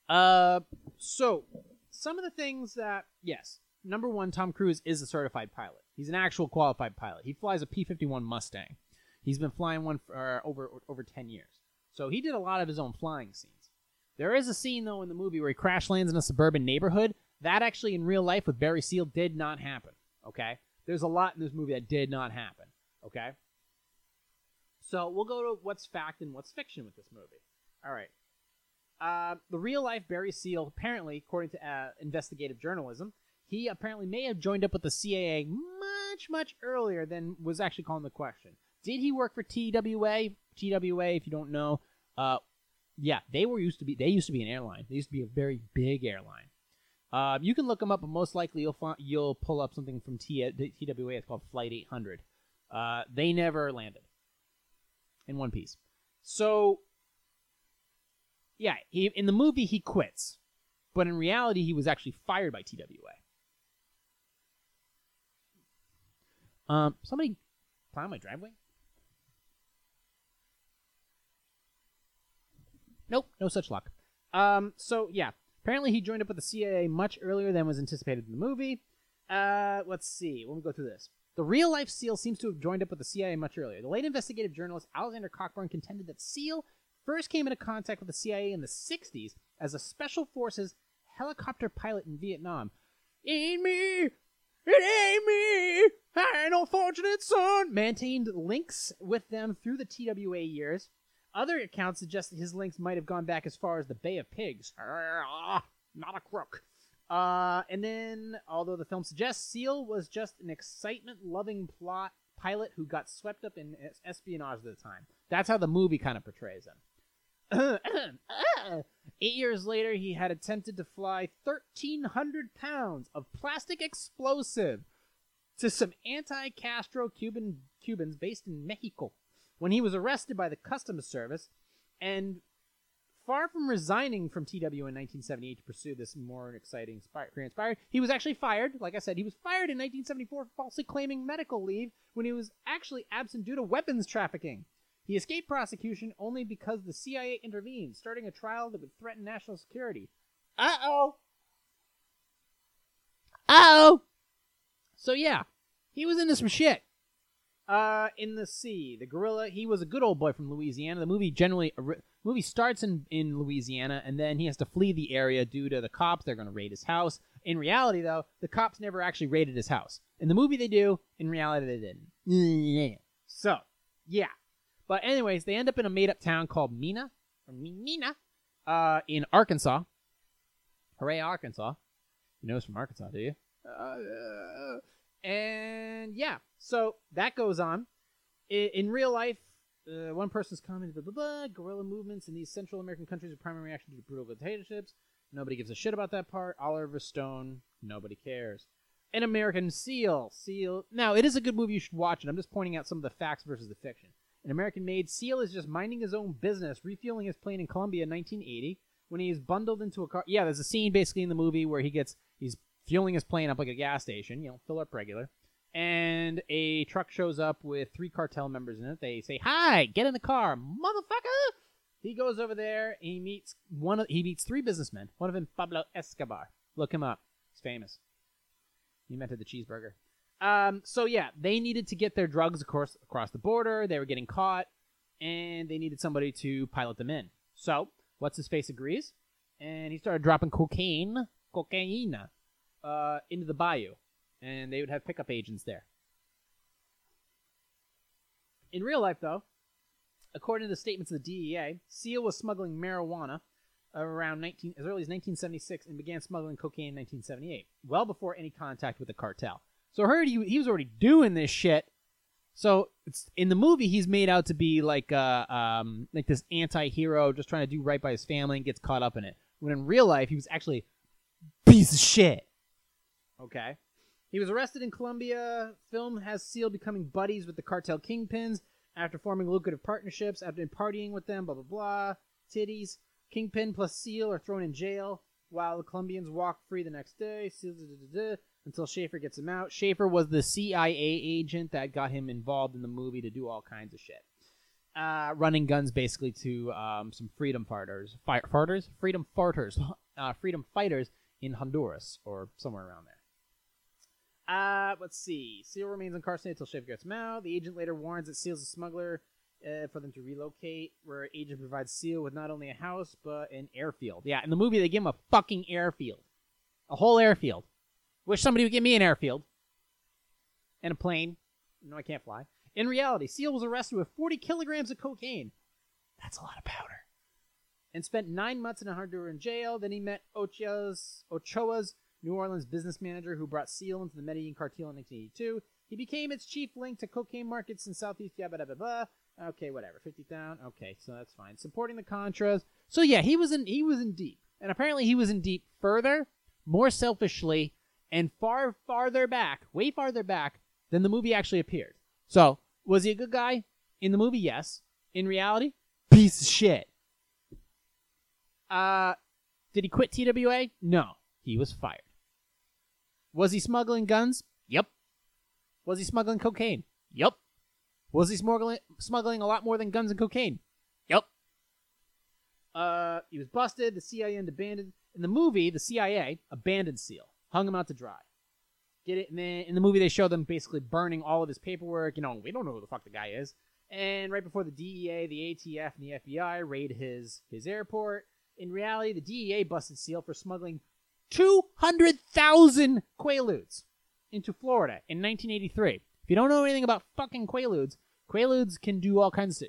Uh, so some of the things that yes, number one, Tom Cruise is a certified pilot. He's an actual qualified pilot. He flies a P-51 Mustang. He's been flying one for uh, over over ten years. So he did a lot of his own flying scenes. There is a scene though in the movie where he crash lands in a suburban neighborhood. That actually in real life with Barry Seal did not happen. Okay, there's a lot in this movie that did not happen. Okay. So we'll go to what's fact and what's fiction with this movie. All right. Uh, the real life Barry Seal, apparently, according to uh, investigative journalism, he apparently may have joined up with the CIA much, much earlier than was actually calling the question. Did he work for TWA? TWA, if you don't know, uh, yeah, they were used to be. They used to be an airline. They used to be a very big airline. Uh, you can look them up, but most likely you'll find, you'll pull up something from T- TWA. It's called Flight 800. Uh, they never landed in one piece. So, yeah, he, in the movie he quits, but in reality he was actually fired by TWA. Um, somebody plow my driveway? Nope, no such luck. Um, so yeah, apparently he joined up with the CIA much earlier than was anticipated in the movie. Uh, let's see. Let me go through this. The real life SEAL seems to have joined up with the CIA much earlier. The late investigative journalist Alexander Cockburn contended that SEAL first came into contact with the CIA in the 60s as a special forces helicopter pilot in Vietnam. Ain't me! It ain't me! I ain't no fortunate son! Maintained links with them through the TWA years. Other accounts suggest that his links might have gone back as far as the Bay of Pigs. Not a crook. Uh, and then, although the film suggests Seal was just an excitement-loving plot pilot who got swept up in espionage at the time. That's how the movie kind of portrays him. Eight years later, he had attempted to fly 1,300 pounds of plastic explosive to some anti-Castro Cuban Cubans based in Mexico when he was arrested by the Customs Service and far from resigning from TW in 1978 to pursue this more exciting career inspired, he was actually fired. Like I said, he was fired in 1974 for falsely claiming medical leave when he was actually absent due to weapons trafficking. He escaped prosecution only because the CIA intervened, starting a trial that would threaten national security. Uh oh! Uh Oh. So yeah, he was into some shit. Uh, in the sea, the gorilla. He was a good old boy from Louisiana. The movie generally movie starts in in Louisiana, and then he has to flee the area due to the cops. They're going to raid his house. In reality, though, the cops never actually raided his house. In the movie, they do. In reality, they didn't. So, yeah. But anyways, they end up in a made up town called Mina or Mina, uh, in Arkansas. Hooray, Arkansas! You know it's from Arkansas, do you? Uh, and yeah, so that goes on. In, in real life, uh, one person's commented, blah, blah, blah, guerrilla movements in these Central American countries are primary reaction to brutal dictatorships. Nobody gives a shit about that part. Oliver Stone, nobody cares. An American Seal. Seal. Now, it is a good movie. You should watch it. I'm just pointing out some of the facts versus the fiction. An American made Seal is just minding his own business, refueling his plane in Colombia in 1980 when he is bundled into a car. Yeah, there's a scene basically in the movie where he gets he's fueling his plane up like a gas station, you know, fill up regular. And a truck shows up with three cartel members in it. They say, "Hi, get in the car, motherfucker!" He goes over there. He meets one. Of, he meets three businessmen. One of them, Pablo Escobar. Look him up. He's famous. He invented the cheeseburger. Um, so yeah, they needed to get their drugs across across the border. They were getting caught, and they needed somebody to pilot them in. So what's his face agrees, and he started dropping cocaine, cocaine, uh, into the bayou, and they would have pickup agents there. In real life, though, according to the statements of the DEA, Seal was smuggling marijuana around 19, as early as 1976 and began smuggling cocaine in 1978, well before any contact with the cartel. So heard he, he was already doing this shit. So it's in the movie he's made out to be like uh um like this anti-hero just trying to do right by his family and gets caught up in it. When in real life he was actually piece of shit. Okay. He was arrested in Colombia. Film has Seal becoming buddies with the cartel kingpins after forming lucrative partnerships, after partying with them, blah blah blah. Titties. Kingpin plus Seal are thrown in jail while the Colombians walk free the next day. Seal da, da, da, until Schaefer gets him out. Schaefer was the CIA agent that got him involved in the movie to do all kinds of shit. Uh, running guns basically to um, some freedom fighters, fi- farters, freedom farters, uh, freedom fighters in Honduras or somewhere around there. Uh, let's see. Seal remains incarcerated until Schaefer gets him out. The agent later warns that Seal's a smuggler uh, for them to relocate, where agent provides Seal with not only a house but an airfield. Yeah, in the movie they give him a fucking airfield, a whole airfield. Wish somebody would give me an airfield and a plane. No, I can't fly. In reality, Seal was arrested with 40 kilograms of cocaine. That's a lot of powder. And spent nine months in a Honduran jail. Then he met Ochoa's, Ochoa's New Orleans business manager who brought Seal into the Medellin cartel in 1982. He became its chief link to cocaine markets in Southeast blah. Okay, whatever. 50 down. Okay, so that's fine. Supporting the Contras. So yeah, he was in he was in deep. And apparently he was in deep further, more selfishly, and far farther back, way farther back than the movie actually appeared. So, was he a good guy? In the movie, yes. In reality, piece of shit. Uh, did he quit TWA? No. He was fired. Was he smuggling guns? Yep. Was he smuggling cocaine? Yep. Was he smuggling smuggling a lot more than guns and cocaine? Yep. Uh, he was busted. The CIA abandoned. In the movie, the CIA abandoned Seal, hung him out to dry. Get it? And then in the movie, they show them basically burning all of his paperwork. You know, we don't know who the fuck the guy is. And right before the DEA, the ATF, and the FBI raid his his airport, in reality, the DEA busted Seal for smuggling 200,000 Quaaludes into Florida in 1983. If you don't know anything about fucking Quaaludes, Quaaludes can do all kinds of.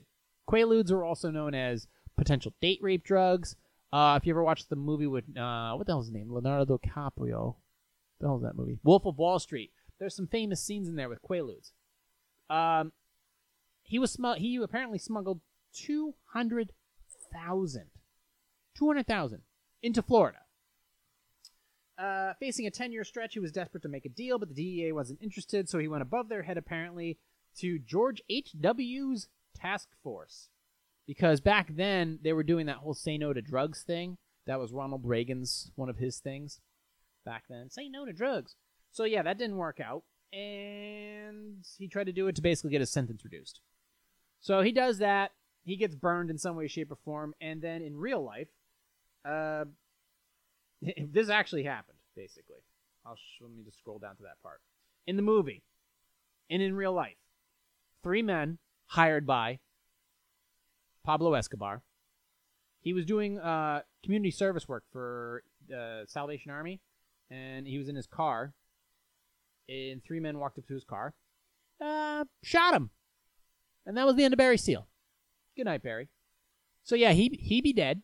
Quaaludes are also known as potential date rape drugs. Uh, if you ever watched the movie with, uh, what the hell's his name? Leonardo DiCaprio. The hell's that movie? Wolf of Wall Street. There's some famous scenes in there with Quaaludes. Um, he was smu- he apparently smuggled 200,000. 200,000 into Florida. Uh, facing a 10 year stretch, he was desperate to make a deal, but the DEA wasn't interested, so he went above their head apparently to George H.W.'s task force. Because back then, they were doing that whole say no to drugs thing. That was Ronald Reagan's one of his things back then. Say no to drugs. So, yeah, that didn't work out. And he tried to do it to basically get his sentence reduced. So he does that. He gets burned in some way, shape, or form. And then in real life, uh, this actually happened, basically. I'll sh- let me just scroll down to that part. In the movie, and in real life, three men hired by Pablo Escobar. He was doing uh, community service work for the Salvation Army, and he was in his car. And three men walked up to his car, uh, shot him, and that was the end of Barry Seal. Good night, Barry. So yeah, he he be dead,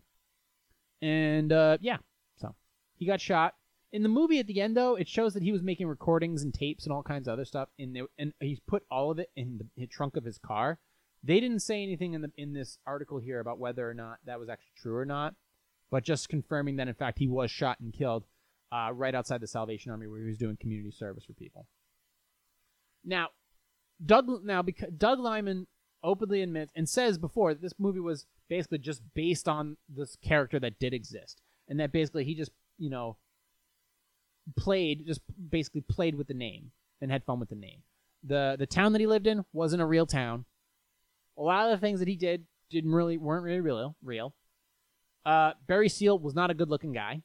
and uh, yeah, so he got shot. In the movie at the end, though, it shows that he was making recordings and tapes and all kinds of other stuff, in there, and he's put all of it in the, the trunk of his car. They didn't say anything in the in this article here about whether or not that was actually true or not, but just confirming that in fact he was shot and killed uh, right outside the Salvation Army where he was doing community service for people. Now, Doug now because Doug Liman openly admits and says before that this movie was basically just based on this character that did exist, and that basically he just you know played just basically played with the name and had fun with the name. the The town that he lived in wasn't a real town. A lot of the things that he did didn't really weren't really real. Real. Uh, Barry Seal was not a good looking guy.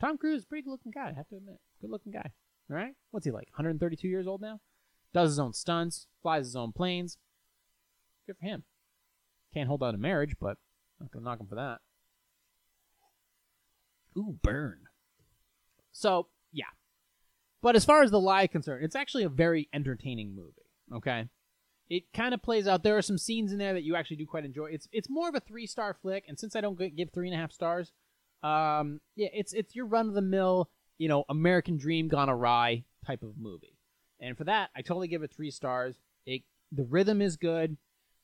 Tom Cruise is a pretty good looking guy. I have to admit, good looking guy. All right, what's he like? 132 years old now. Does his own stunts, flies his own planes. Good for him. Can't hold out a marriage, but I'm not gonna knock him for that. Ooh, burn. So yeah, but as far as the lie is concerned, it's actually a very entertaining movie. Okay, it kind of plays out. There are some scenes in there that you actually do quite enjoy. It's it's more of a three star flick, and since I don't give three and a half stars, um, yeah, it's it's your run of the mill, you know, American Dream gone awry type of movie. And for that, I totally give it three stars. It the rhythm is good.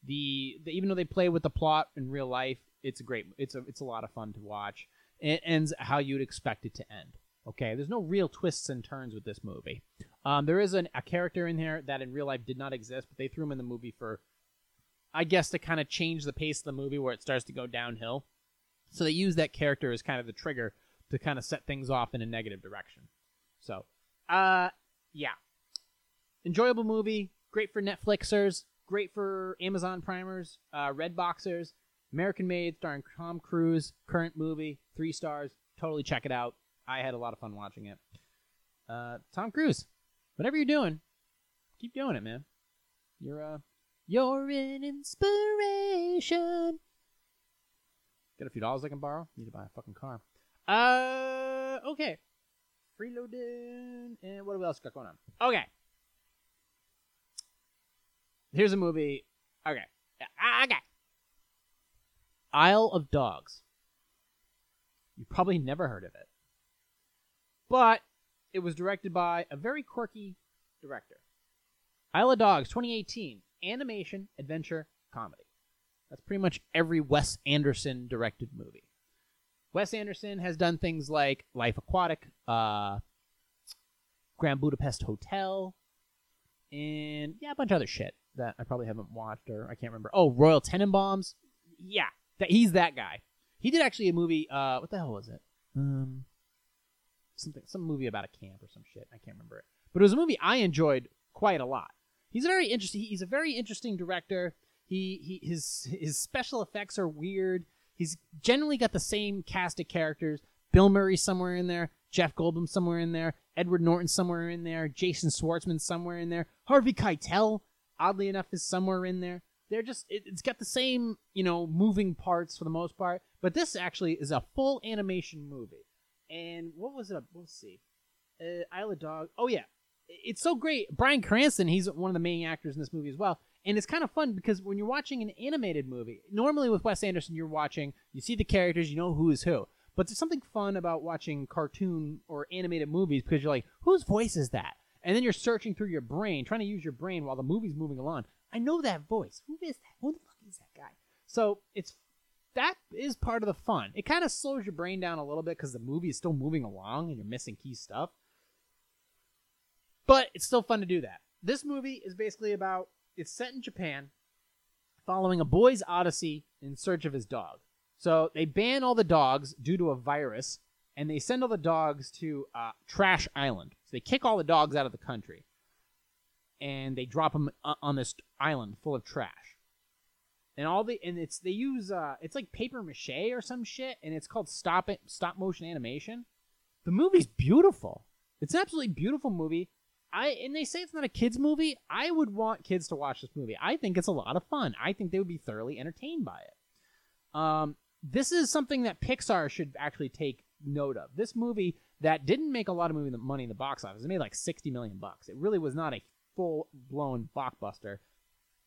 The, the even though they play with the plot in real life, it's a great. It's a it's a lot of fun to watch. It ends how you'd expect it to end. Okay, there's no real twists and turns with this movie. Um, there is an, a character in here that in real life did not exist, but they threw him in the movie for, I guess, to kind of change the pace of the movie where it starts to go downhill. So they use that character as kind of the trigger to kind of set things off in a negative direction. So, uh, yeah, enjoyable movie, great for Netflixers, great for Amazon Primers, uh, Red Boxers, American Made, starring Tom Cruise, current movie, three stars. Totally check it out. I had a lot of fun watching it. Uh, Tom Cruise, whatever you're doing, keep doing it, man. You're uh, you're an inspiration. Got a few dollars I can borrow. Need to buy a fucking car. Uh, okay. Freeloading, and what else got going on? Okay. Here's a movie. Okay. Okay. Isle of Dogs. You probably never heard of it. But it was directed by a very quirky director. Isle of Dogs 2018 animation, adventure, comedy. That's pretty much every Wes Anderson directed movie. Wes Anderson has done things like Life Aquatic, uh, Grand Budapest Hotel, and yeah, a bunch of other shit that I probably haven't watched or I can't remember. Oh, Royal Tenenbaums. Yeah, that he's that guy. He did actually a movie. Uh, what the hell was it? Um, something, some movie about a camp or some shit. I can't remember it, but it was a movie I enjoyed quite a lot. He's a very interesting. He's a very interesting director. He he his his special effects are weird. He's generally got the same cast of characters. Bill Murray somewhere in there, Jeff Goldblum somewhere in there, Edward Norton somewhere in there, Jason Schwartzman somewhere in there, Harvey Keitel, oddly enough, is somewhere in there. They're just it, it's got the same you know moving parts for the most part, but this actually is a full animation movie. And what was it? Let's see, uh, Isle of Dog. Oh yeah, it's so great. Bryan Cranston, he's one of the main actors in this movie as well. And it's kind of fun because when you're watching an animated movie, normally with Wes Anderson, you're watching, you see the characters, you know who is who. But there's something fun about watching cartoon or animated movies because you're like, whose voice is that? And then you're searching through your brain, trying to use your brain while the movie's moving along. I know that voice. Who is that? Who the fuck is that guy? So it's that is part of the fun. It kind of slows your brain down a little bit because the movie is still moving along and you're missing key stuff. But it's still fun to do that. This movie is basically about it's set in Japan, following a boy's odyssey in search of his dog. So they ban all the dogs due to a virus, and they send all the dogs to uh, Trash Island. So they kick all the dogs out of the country, and they drop them on this island full of trash. And all the and it's they use uh, it's like paper mache or some shit, and it's called stop it stop motion animation. The movie's beautiful. It's an absolutely beautiful movie. I and they say it's not a kids movie. I would want kids to watch this movie. I think it's a lot of fun. I think they would be thoroughly entertained by it. Um, this is something that Pixar should actually take note of. This movie that didn't make a lot of movie money in the box office. It made like sixty million bucks. It really was not a full blown blockbuster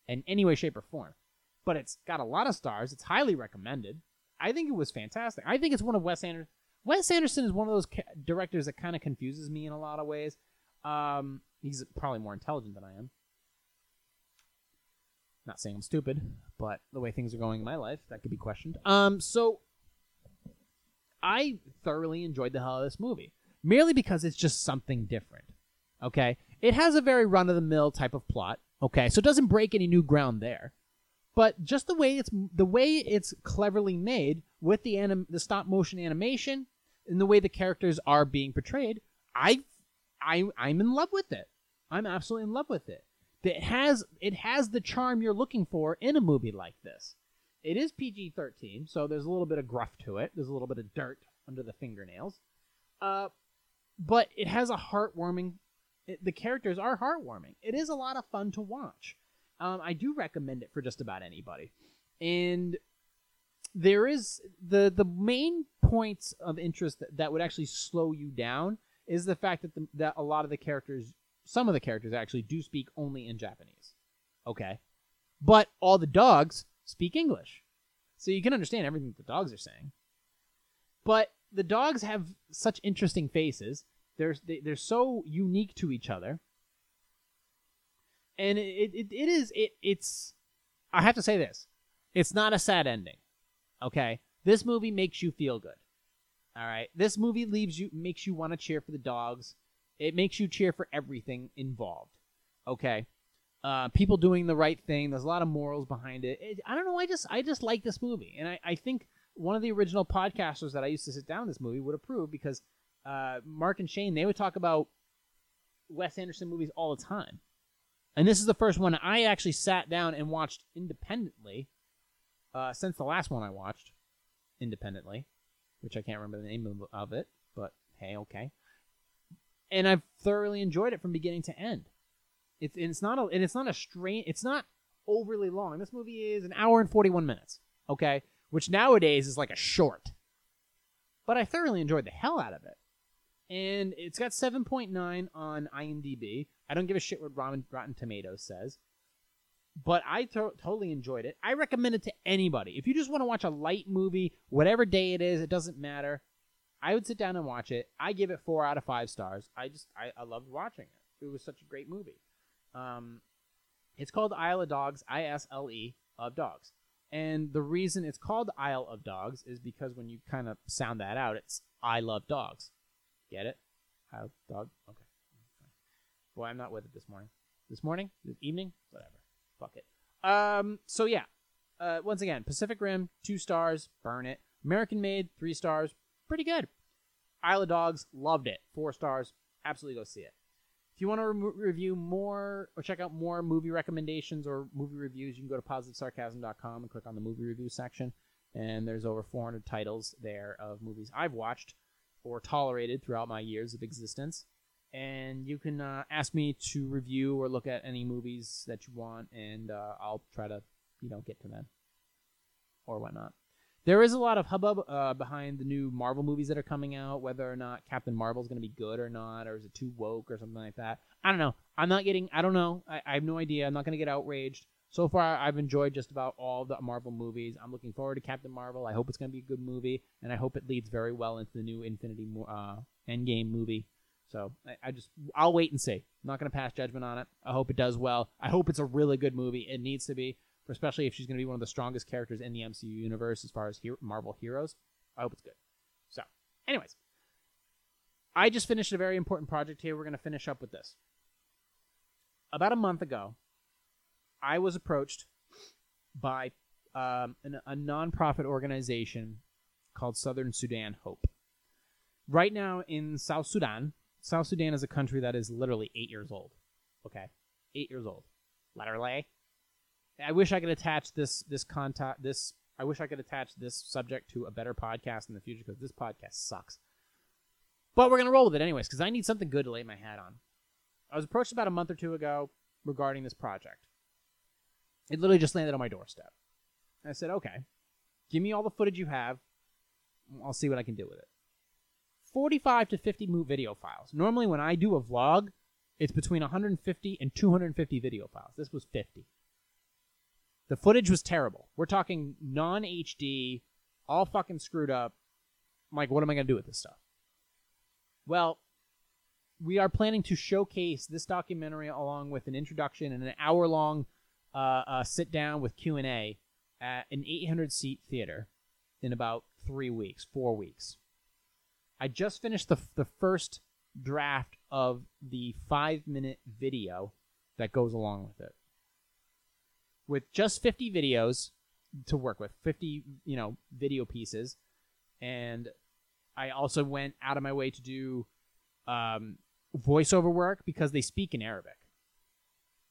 in any way, shape, or form. But it's got a lot of stars. It's highly recommended. I think it was fantastic. I think it's one of Wes Anderson. Wes Anderson is one of those ca- directors that kind of confuses me in a lot of ways. Um, he's probably more intelligent than I am. Not saying I'm stupid, but the way things are going in my life, that could be questioned. Um, so I thoroughly enjoyed the hell of this movie, merely because it's just something different. Okay, it has a very run of the mill type of plot. Okay, so it doesn't break any new ground there, but just the way it's the way it's cleverly made with the anim- the stop motion animation and the way the characters are being portrayed, I I I'm in love with it. I'm absolutely in love with it. It has it has the charm you're looking for in a movie like this. It is PG-13, so there's a little bit of gruff to it. There's a little bit of dirt under the fingernails. Uh, but it has a heartwarming. It, the characters are heartwarming. It is a lot of fun to watch. Um, I do recommend it for just about anybody. And there is the the main points of interest that, that would actually slow you down is the fact that the, that a lot of the characters, some of the characters actually do speak only in Japanese. Okay, but all the dogs speak English, so you can understand everything the dogs are saying. But the dogs have such interesting faces. They're they, they're so unique to each other, and it, it, it is it it's. I have to say this, it's not a sad ending. Okay, this movie makes you feel good. All right, this movie leaves you makes you want to cheer for the dogs. It makes you cheer for everything involved. Okay, uh, people doing the right thing. There's a lot of morals behind it. it. I don't know. I just I just like this movie, and I, I think one of the original podcasters that I used to sit down this movie would approve because uh, Mark and Shane they would talk about Wes Anderson movies all the time, and this is the first one I actually sat down and watched independently uh, since the last one I watched independently, which I can't remember the name of, it, but hey, okay. And I've thoroughly enjoyed it from beginning to end. It's it's not a and it's not a strain. It's not overly long. This movie is an hour and forty one minutes. Okay, which nowadays is like a short. But I thoroughly enjoyed the hell out of it. And it's got 7.9 on IMDb. I don't give a shit what Rotten, Rotten Tomatoes says. But I to- totally enjoyed it. I recommend it to anybody. If you just want to watch a light movie, whatever day it is, it doesn't matter. I would sit down and watch it. I give it four out of five stars. I just I, I loved watching it. It was such a great movie. Um, it's called Isle of Dogs. I S L E of Dogs. And the reason it's called Isle of Dogs is because when you kind of sound that out, it's I love dogs. Get it? Of Dog? Okay. Boy, I'm not with it this morning. This morning? This evening? Whatever. Fuck it. Um, so yeah. Uh, once again, Pacific Rim, two stars, burn it. American Made, three stars, pretty good. Isle of Dogs, loved it, four stars, absolutely go see it. If you want to re- review more or check out more movie recommendations or movie reviews, you can go to positivesarcasm.com and click on the movie review section. And there's over 400 titles there of movies I've watched or tolerated throughout my years of existence. And you can uh, ask me to review or look at any movies that you want, and uh, I'll try to, you know, get to them or whatnot. There is a lot of hubbub uh, behind the new Marvel movies that are coming out, whether or not Captain Marvel is going to be good or not, or is it too woke or something like that. I don't know. I'm not getting. I don't know. I, I have no idea. I'm not going to get outraged. So far, I've enjoyed just about all the Marvel movies. I'm looking forward to Captain Marvel. I hope it's going to be a good movie, and I hope it leads very well into the new Infinity uh, Endgame movie. So I, I just I'll wait and see. I'm not going to pass judgment on it. I hope it does well. I hope it's a really good movie. It needs to be, especially if she's going to be one of the strongest characters in the MCU universe as far as Marvel heroes. I hope it's good. So, anyways, I just finished a very important project here. We're going to finish up with this. About a month ago, I was approached by um, an, a nonprofit organization called Southern Sudan Hope. Right now in South Sudan, South Sudan is a country that is literally eight years old. Okay, eight years old, literally. I wish I could attach this this contact this. I wish I could attach this subject to a better podcast in the future because this podcast sucks. But we're gonna roll with it anyways because I need something good to lay my hat on. I was approached about a month or two ago regarding this project. It literally just landed on my doorstep. I said, okay, give me all the footage you have. I'll see what I can do with it. 45 to 50 move video files. Normally, when I do a vlog, it's between 150 and 250 video files. This was 50. The footage was terrible. We're talking non HD, all fucking screwed up. I'm like, what am I going to do with this stuff? Well, we are planning to showcase this documentary along with an introduction and an hour long uh, uh, sit down with Q and A at an 800 seat theater in about three weeks, four weeks. I just finished the the first draft of the five minute video that goes along with it. With just 50 videos to work with, 50 you know video pieces, and I also went out of my way to do um, voiceover work because they speak in Arabic.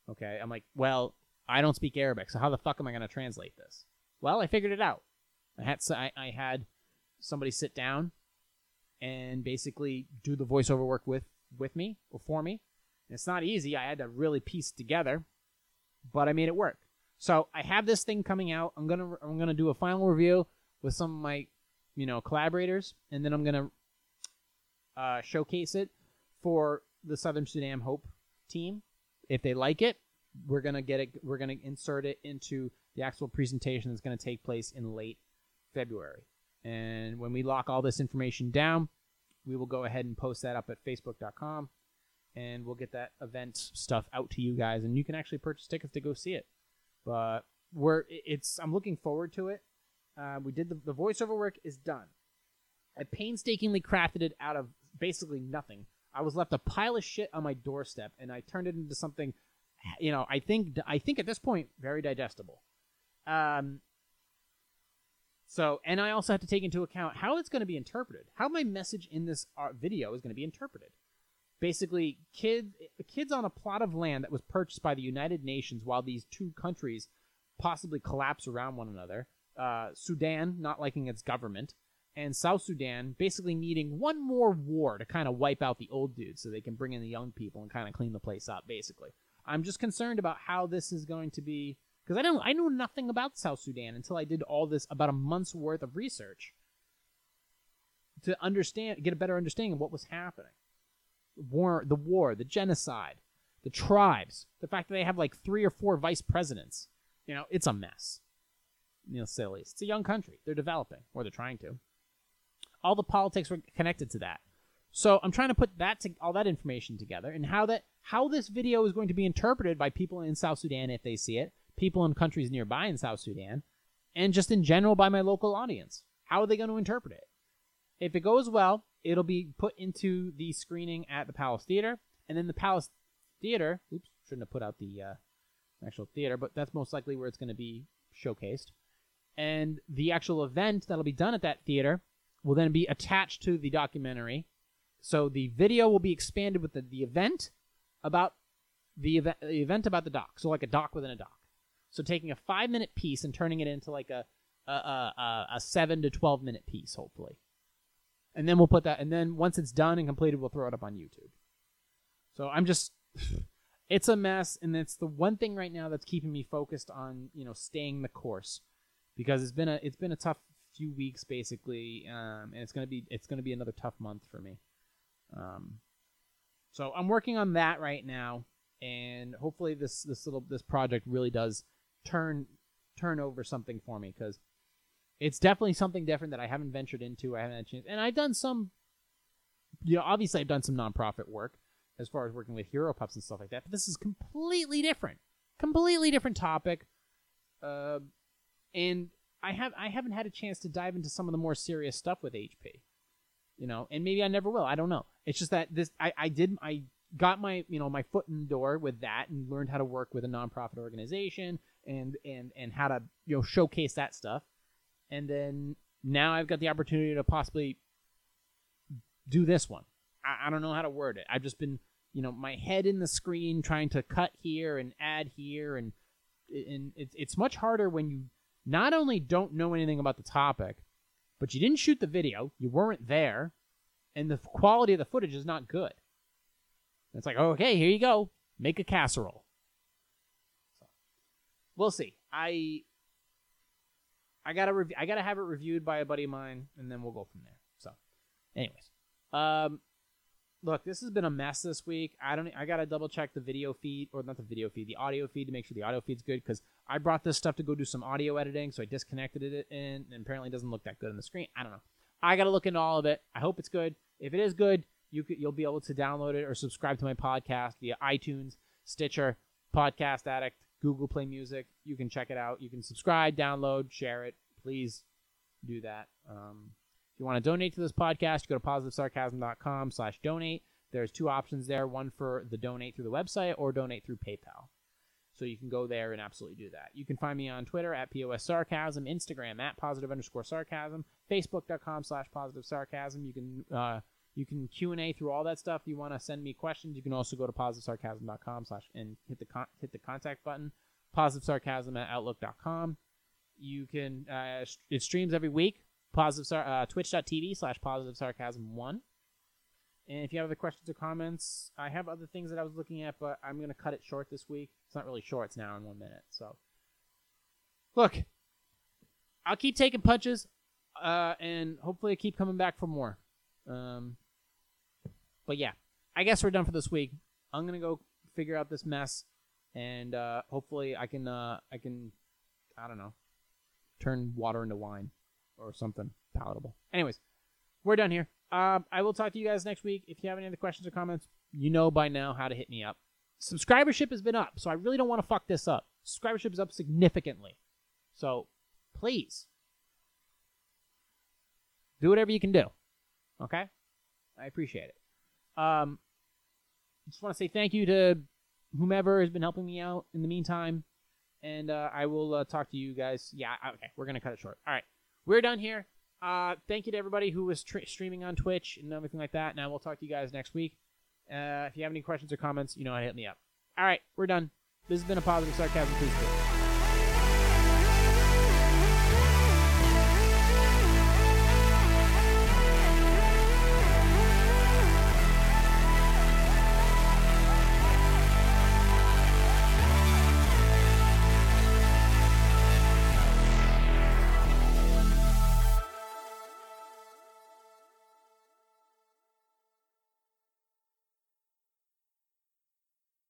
Okay, I'm like, well, I don't speak Arabic, so how the fuck am I going to translate this? Well, I figured it out. I had I, I had somebody sit down and basically do the voiceover work with with me or for me. And it's not easy. I had to really piece together, but I made it work. So I have this thing coming out. I'm gonna I'm gonna do a final review with some of my you know collaborators, and then I'm gonna uh, showcase it for the Southern Sudan Hope team. If they like it, we're gonna get it. We're gonna insert it into the actual presentation that's gonna take place in late February. And when we lock all this information down, we will go ahead and post that up at facebook.com and we'll get that event stuff out to you guys and you can actually purchase tickets to go see it. But we're it's I'm looking forward to it. Uh, we did the, the voiceover work is done. I painstakingly crafted it out of basically nothing. I was left a pile of shit on my doorstep and I turned it into something you know, I think I think at this point very digestible. Um, so, and I also have to take into account how it's going to be interpreted, how my message in this video is going to be interpreted. Basically, kid, kids on a plot of land that was purchased by the United Nations while these two countries possibly collapse around one another. Uh, Sudan not liking its government, and South Sudan basically needing one more war to kind of wipe out the old dudes so they can bring in the young people and kind of clean the place up, basically. I'm just concerned about how this is going to be because I don't I knew nothing about South Sudan until I did all this about a month's worth of research to understand get a better understanding of what was happening. War, the war, the genocide, the tribes, the fact that they have like three or four vice presidents. You know, it's a mess. You know, silly. It's a young country. They're developing, or they're trying to. All the politics were connected to that. So I'm trying to put that to, all that information together and how that how this video is going to be interpreted by people in South Sudan if they see it, people in countries nearby in South Sudan, and just in general by my local audience. How are they going to interpret it? If it goes well, it'll be put into the screening at the Palace Theater, and then the Palace Theater, oops, shouldn't have put out the uh, actual theater, but that's most likely where it's going to be showcased. And the actual event that'll be done at that theater will then be attached to the documentary. So the video will be expanded with the, the event about the event, the event about the doc. So like a doc within a doc. So taking a five minute piece and turning it into like a a, a, a seven to twelve minute piece, hopefully. And then we'll put that. And then once it's done and completed, we'll throw it up on YouTube. So I'm just, it's a mess, and it's the one thing right now that's keeping me focused on you know staying the course, because it's been a it's been a tough few weeks basically, um, and it's gonna be it's gonna be another tough month for me. Um, so I'm working on that right now, and hopefully this this little this project really does turn turn over something for me because it's definitely something different that I haven't ventured into. I haven't had a chance, and I've done some. You know, obviously, I've done some nonprofit work as far as working with hero pups and stuff like that. But this is completely different, completely different topic, uh, and I have I haven't had a chance to dive into some of the more serious stuff with HP. You know, and maybe I never will. I don't know. It's just that this I I did I got my you know my foot in the door with that and learned how to work with a nonprofit organization and and and how to you know showcase that stuff and then now i've got the opportunity to possibly do this one I, I don't know how to word it i've just been you know my head in the screen trying to cut here and add here and and it's, it's much harder when you not only don't know anything about the topic but you didn't shoot the video you weren't there and the quality of the footage is not good. It's like, okay, here you go, make a casserole. We'll see. I I gotta rev- I gotta have it reviewed by a buddy of mine, and then we'll go from there. So, anyways, um, look, this has been a mess this week. I don't. I gotta double check the video feed or not the video feed, the audio feed to make sure the audio feed's good because I brought this stuff to go do some audio editing, so I disconnected it and, and apparently it doesn't look that good on the screen. I don't know. I gotta look into all of it. I hope it's good. If it is good, you could, you'll be able to download it or subscribe to my podcast via iTunes, Stitcher, Podcast Addict, Google Play Music. You can check it out. You can subscribe, download, share it. Please do that. Um, if you want to donate to this podcast, go to positivesarcasm.com slash donate. There's two options there, one for the donate through the website or donate through PayPal. So you can go there and absolutely do that. You can find me on Twitter at POS Sarcasm, Instagram at positive underscore sarcasm, Facebook.com slash positive sarcasm. You can uh, you can Q and A through all that stuff. If you want to send me questions, you can also go to positivesarcasm.com slash and hit the con- hit the contact button. Positive sarcasm at outlook.com. You can uh, it streams every week. Positive sar- uh, twitch.tv slash positive sarcasm one. And if you have other questions or comments, I have other things that I was looking at, but I'm going to cut it short this week. It's not really short, it's now in one minute. So, look, I'll keep taking punches, uh, and hopefully I keep coming back for more. Um, but yeah, I guess we're done for this week. I'm to go figure out this mess, and uh, hopefully I can, uh, I can, I don't know, turn water into wine or something palatable. Anyways, we're done here. Um, I will talk to you guys next week. If you have any other questions or comments, you know by now how to hit me up. Subscribership has been up, so I really don't want to fuck this up. Subscribership is up significantly. So please do whatever you can do. Okay? I appreciate it. Um, just want to say thank you to whomever has been helping me out in the meantime. And uh, I will uh, talk to you guys. Yeah, okay. We're to cut it short. All right. We're done here. Uh, thank you to everybody who was tr- streaming on Twitch and everything like that. And I will talk to you guys next week. Uh, if you have any questions or comments, you know how to hit me up. All right, we're done. This has been a positive sarcasm Tuesday.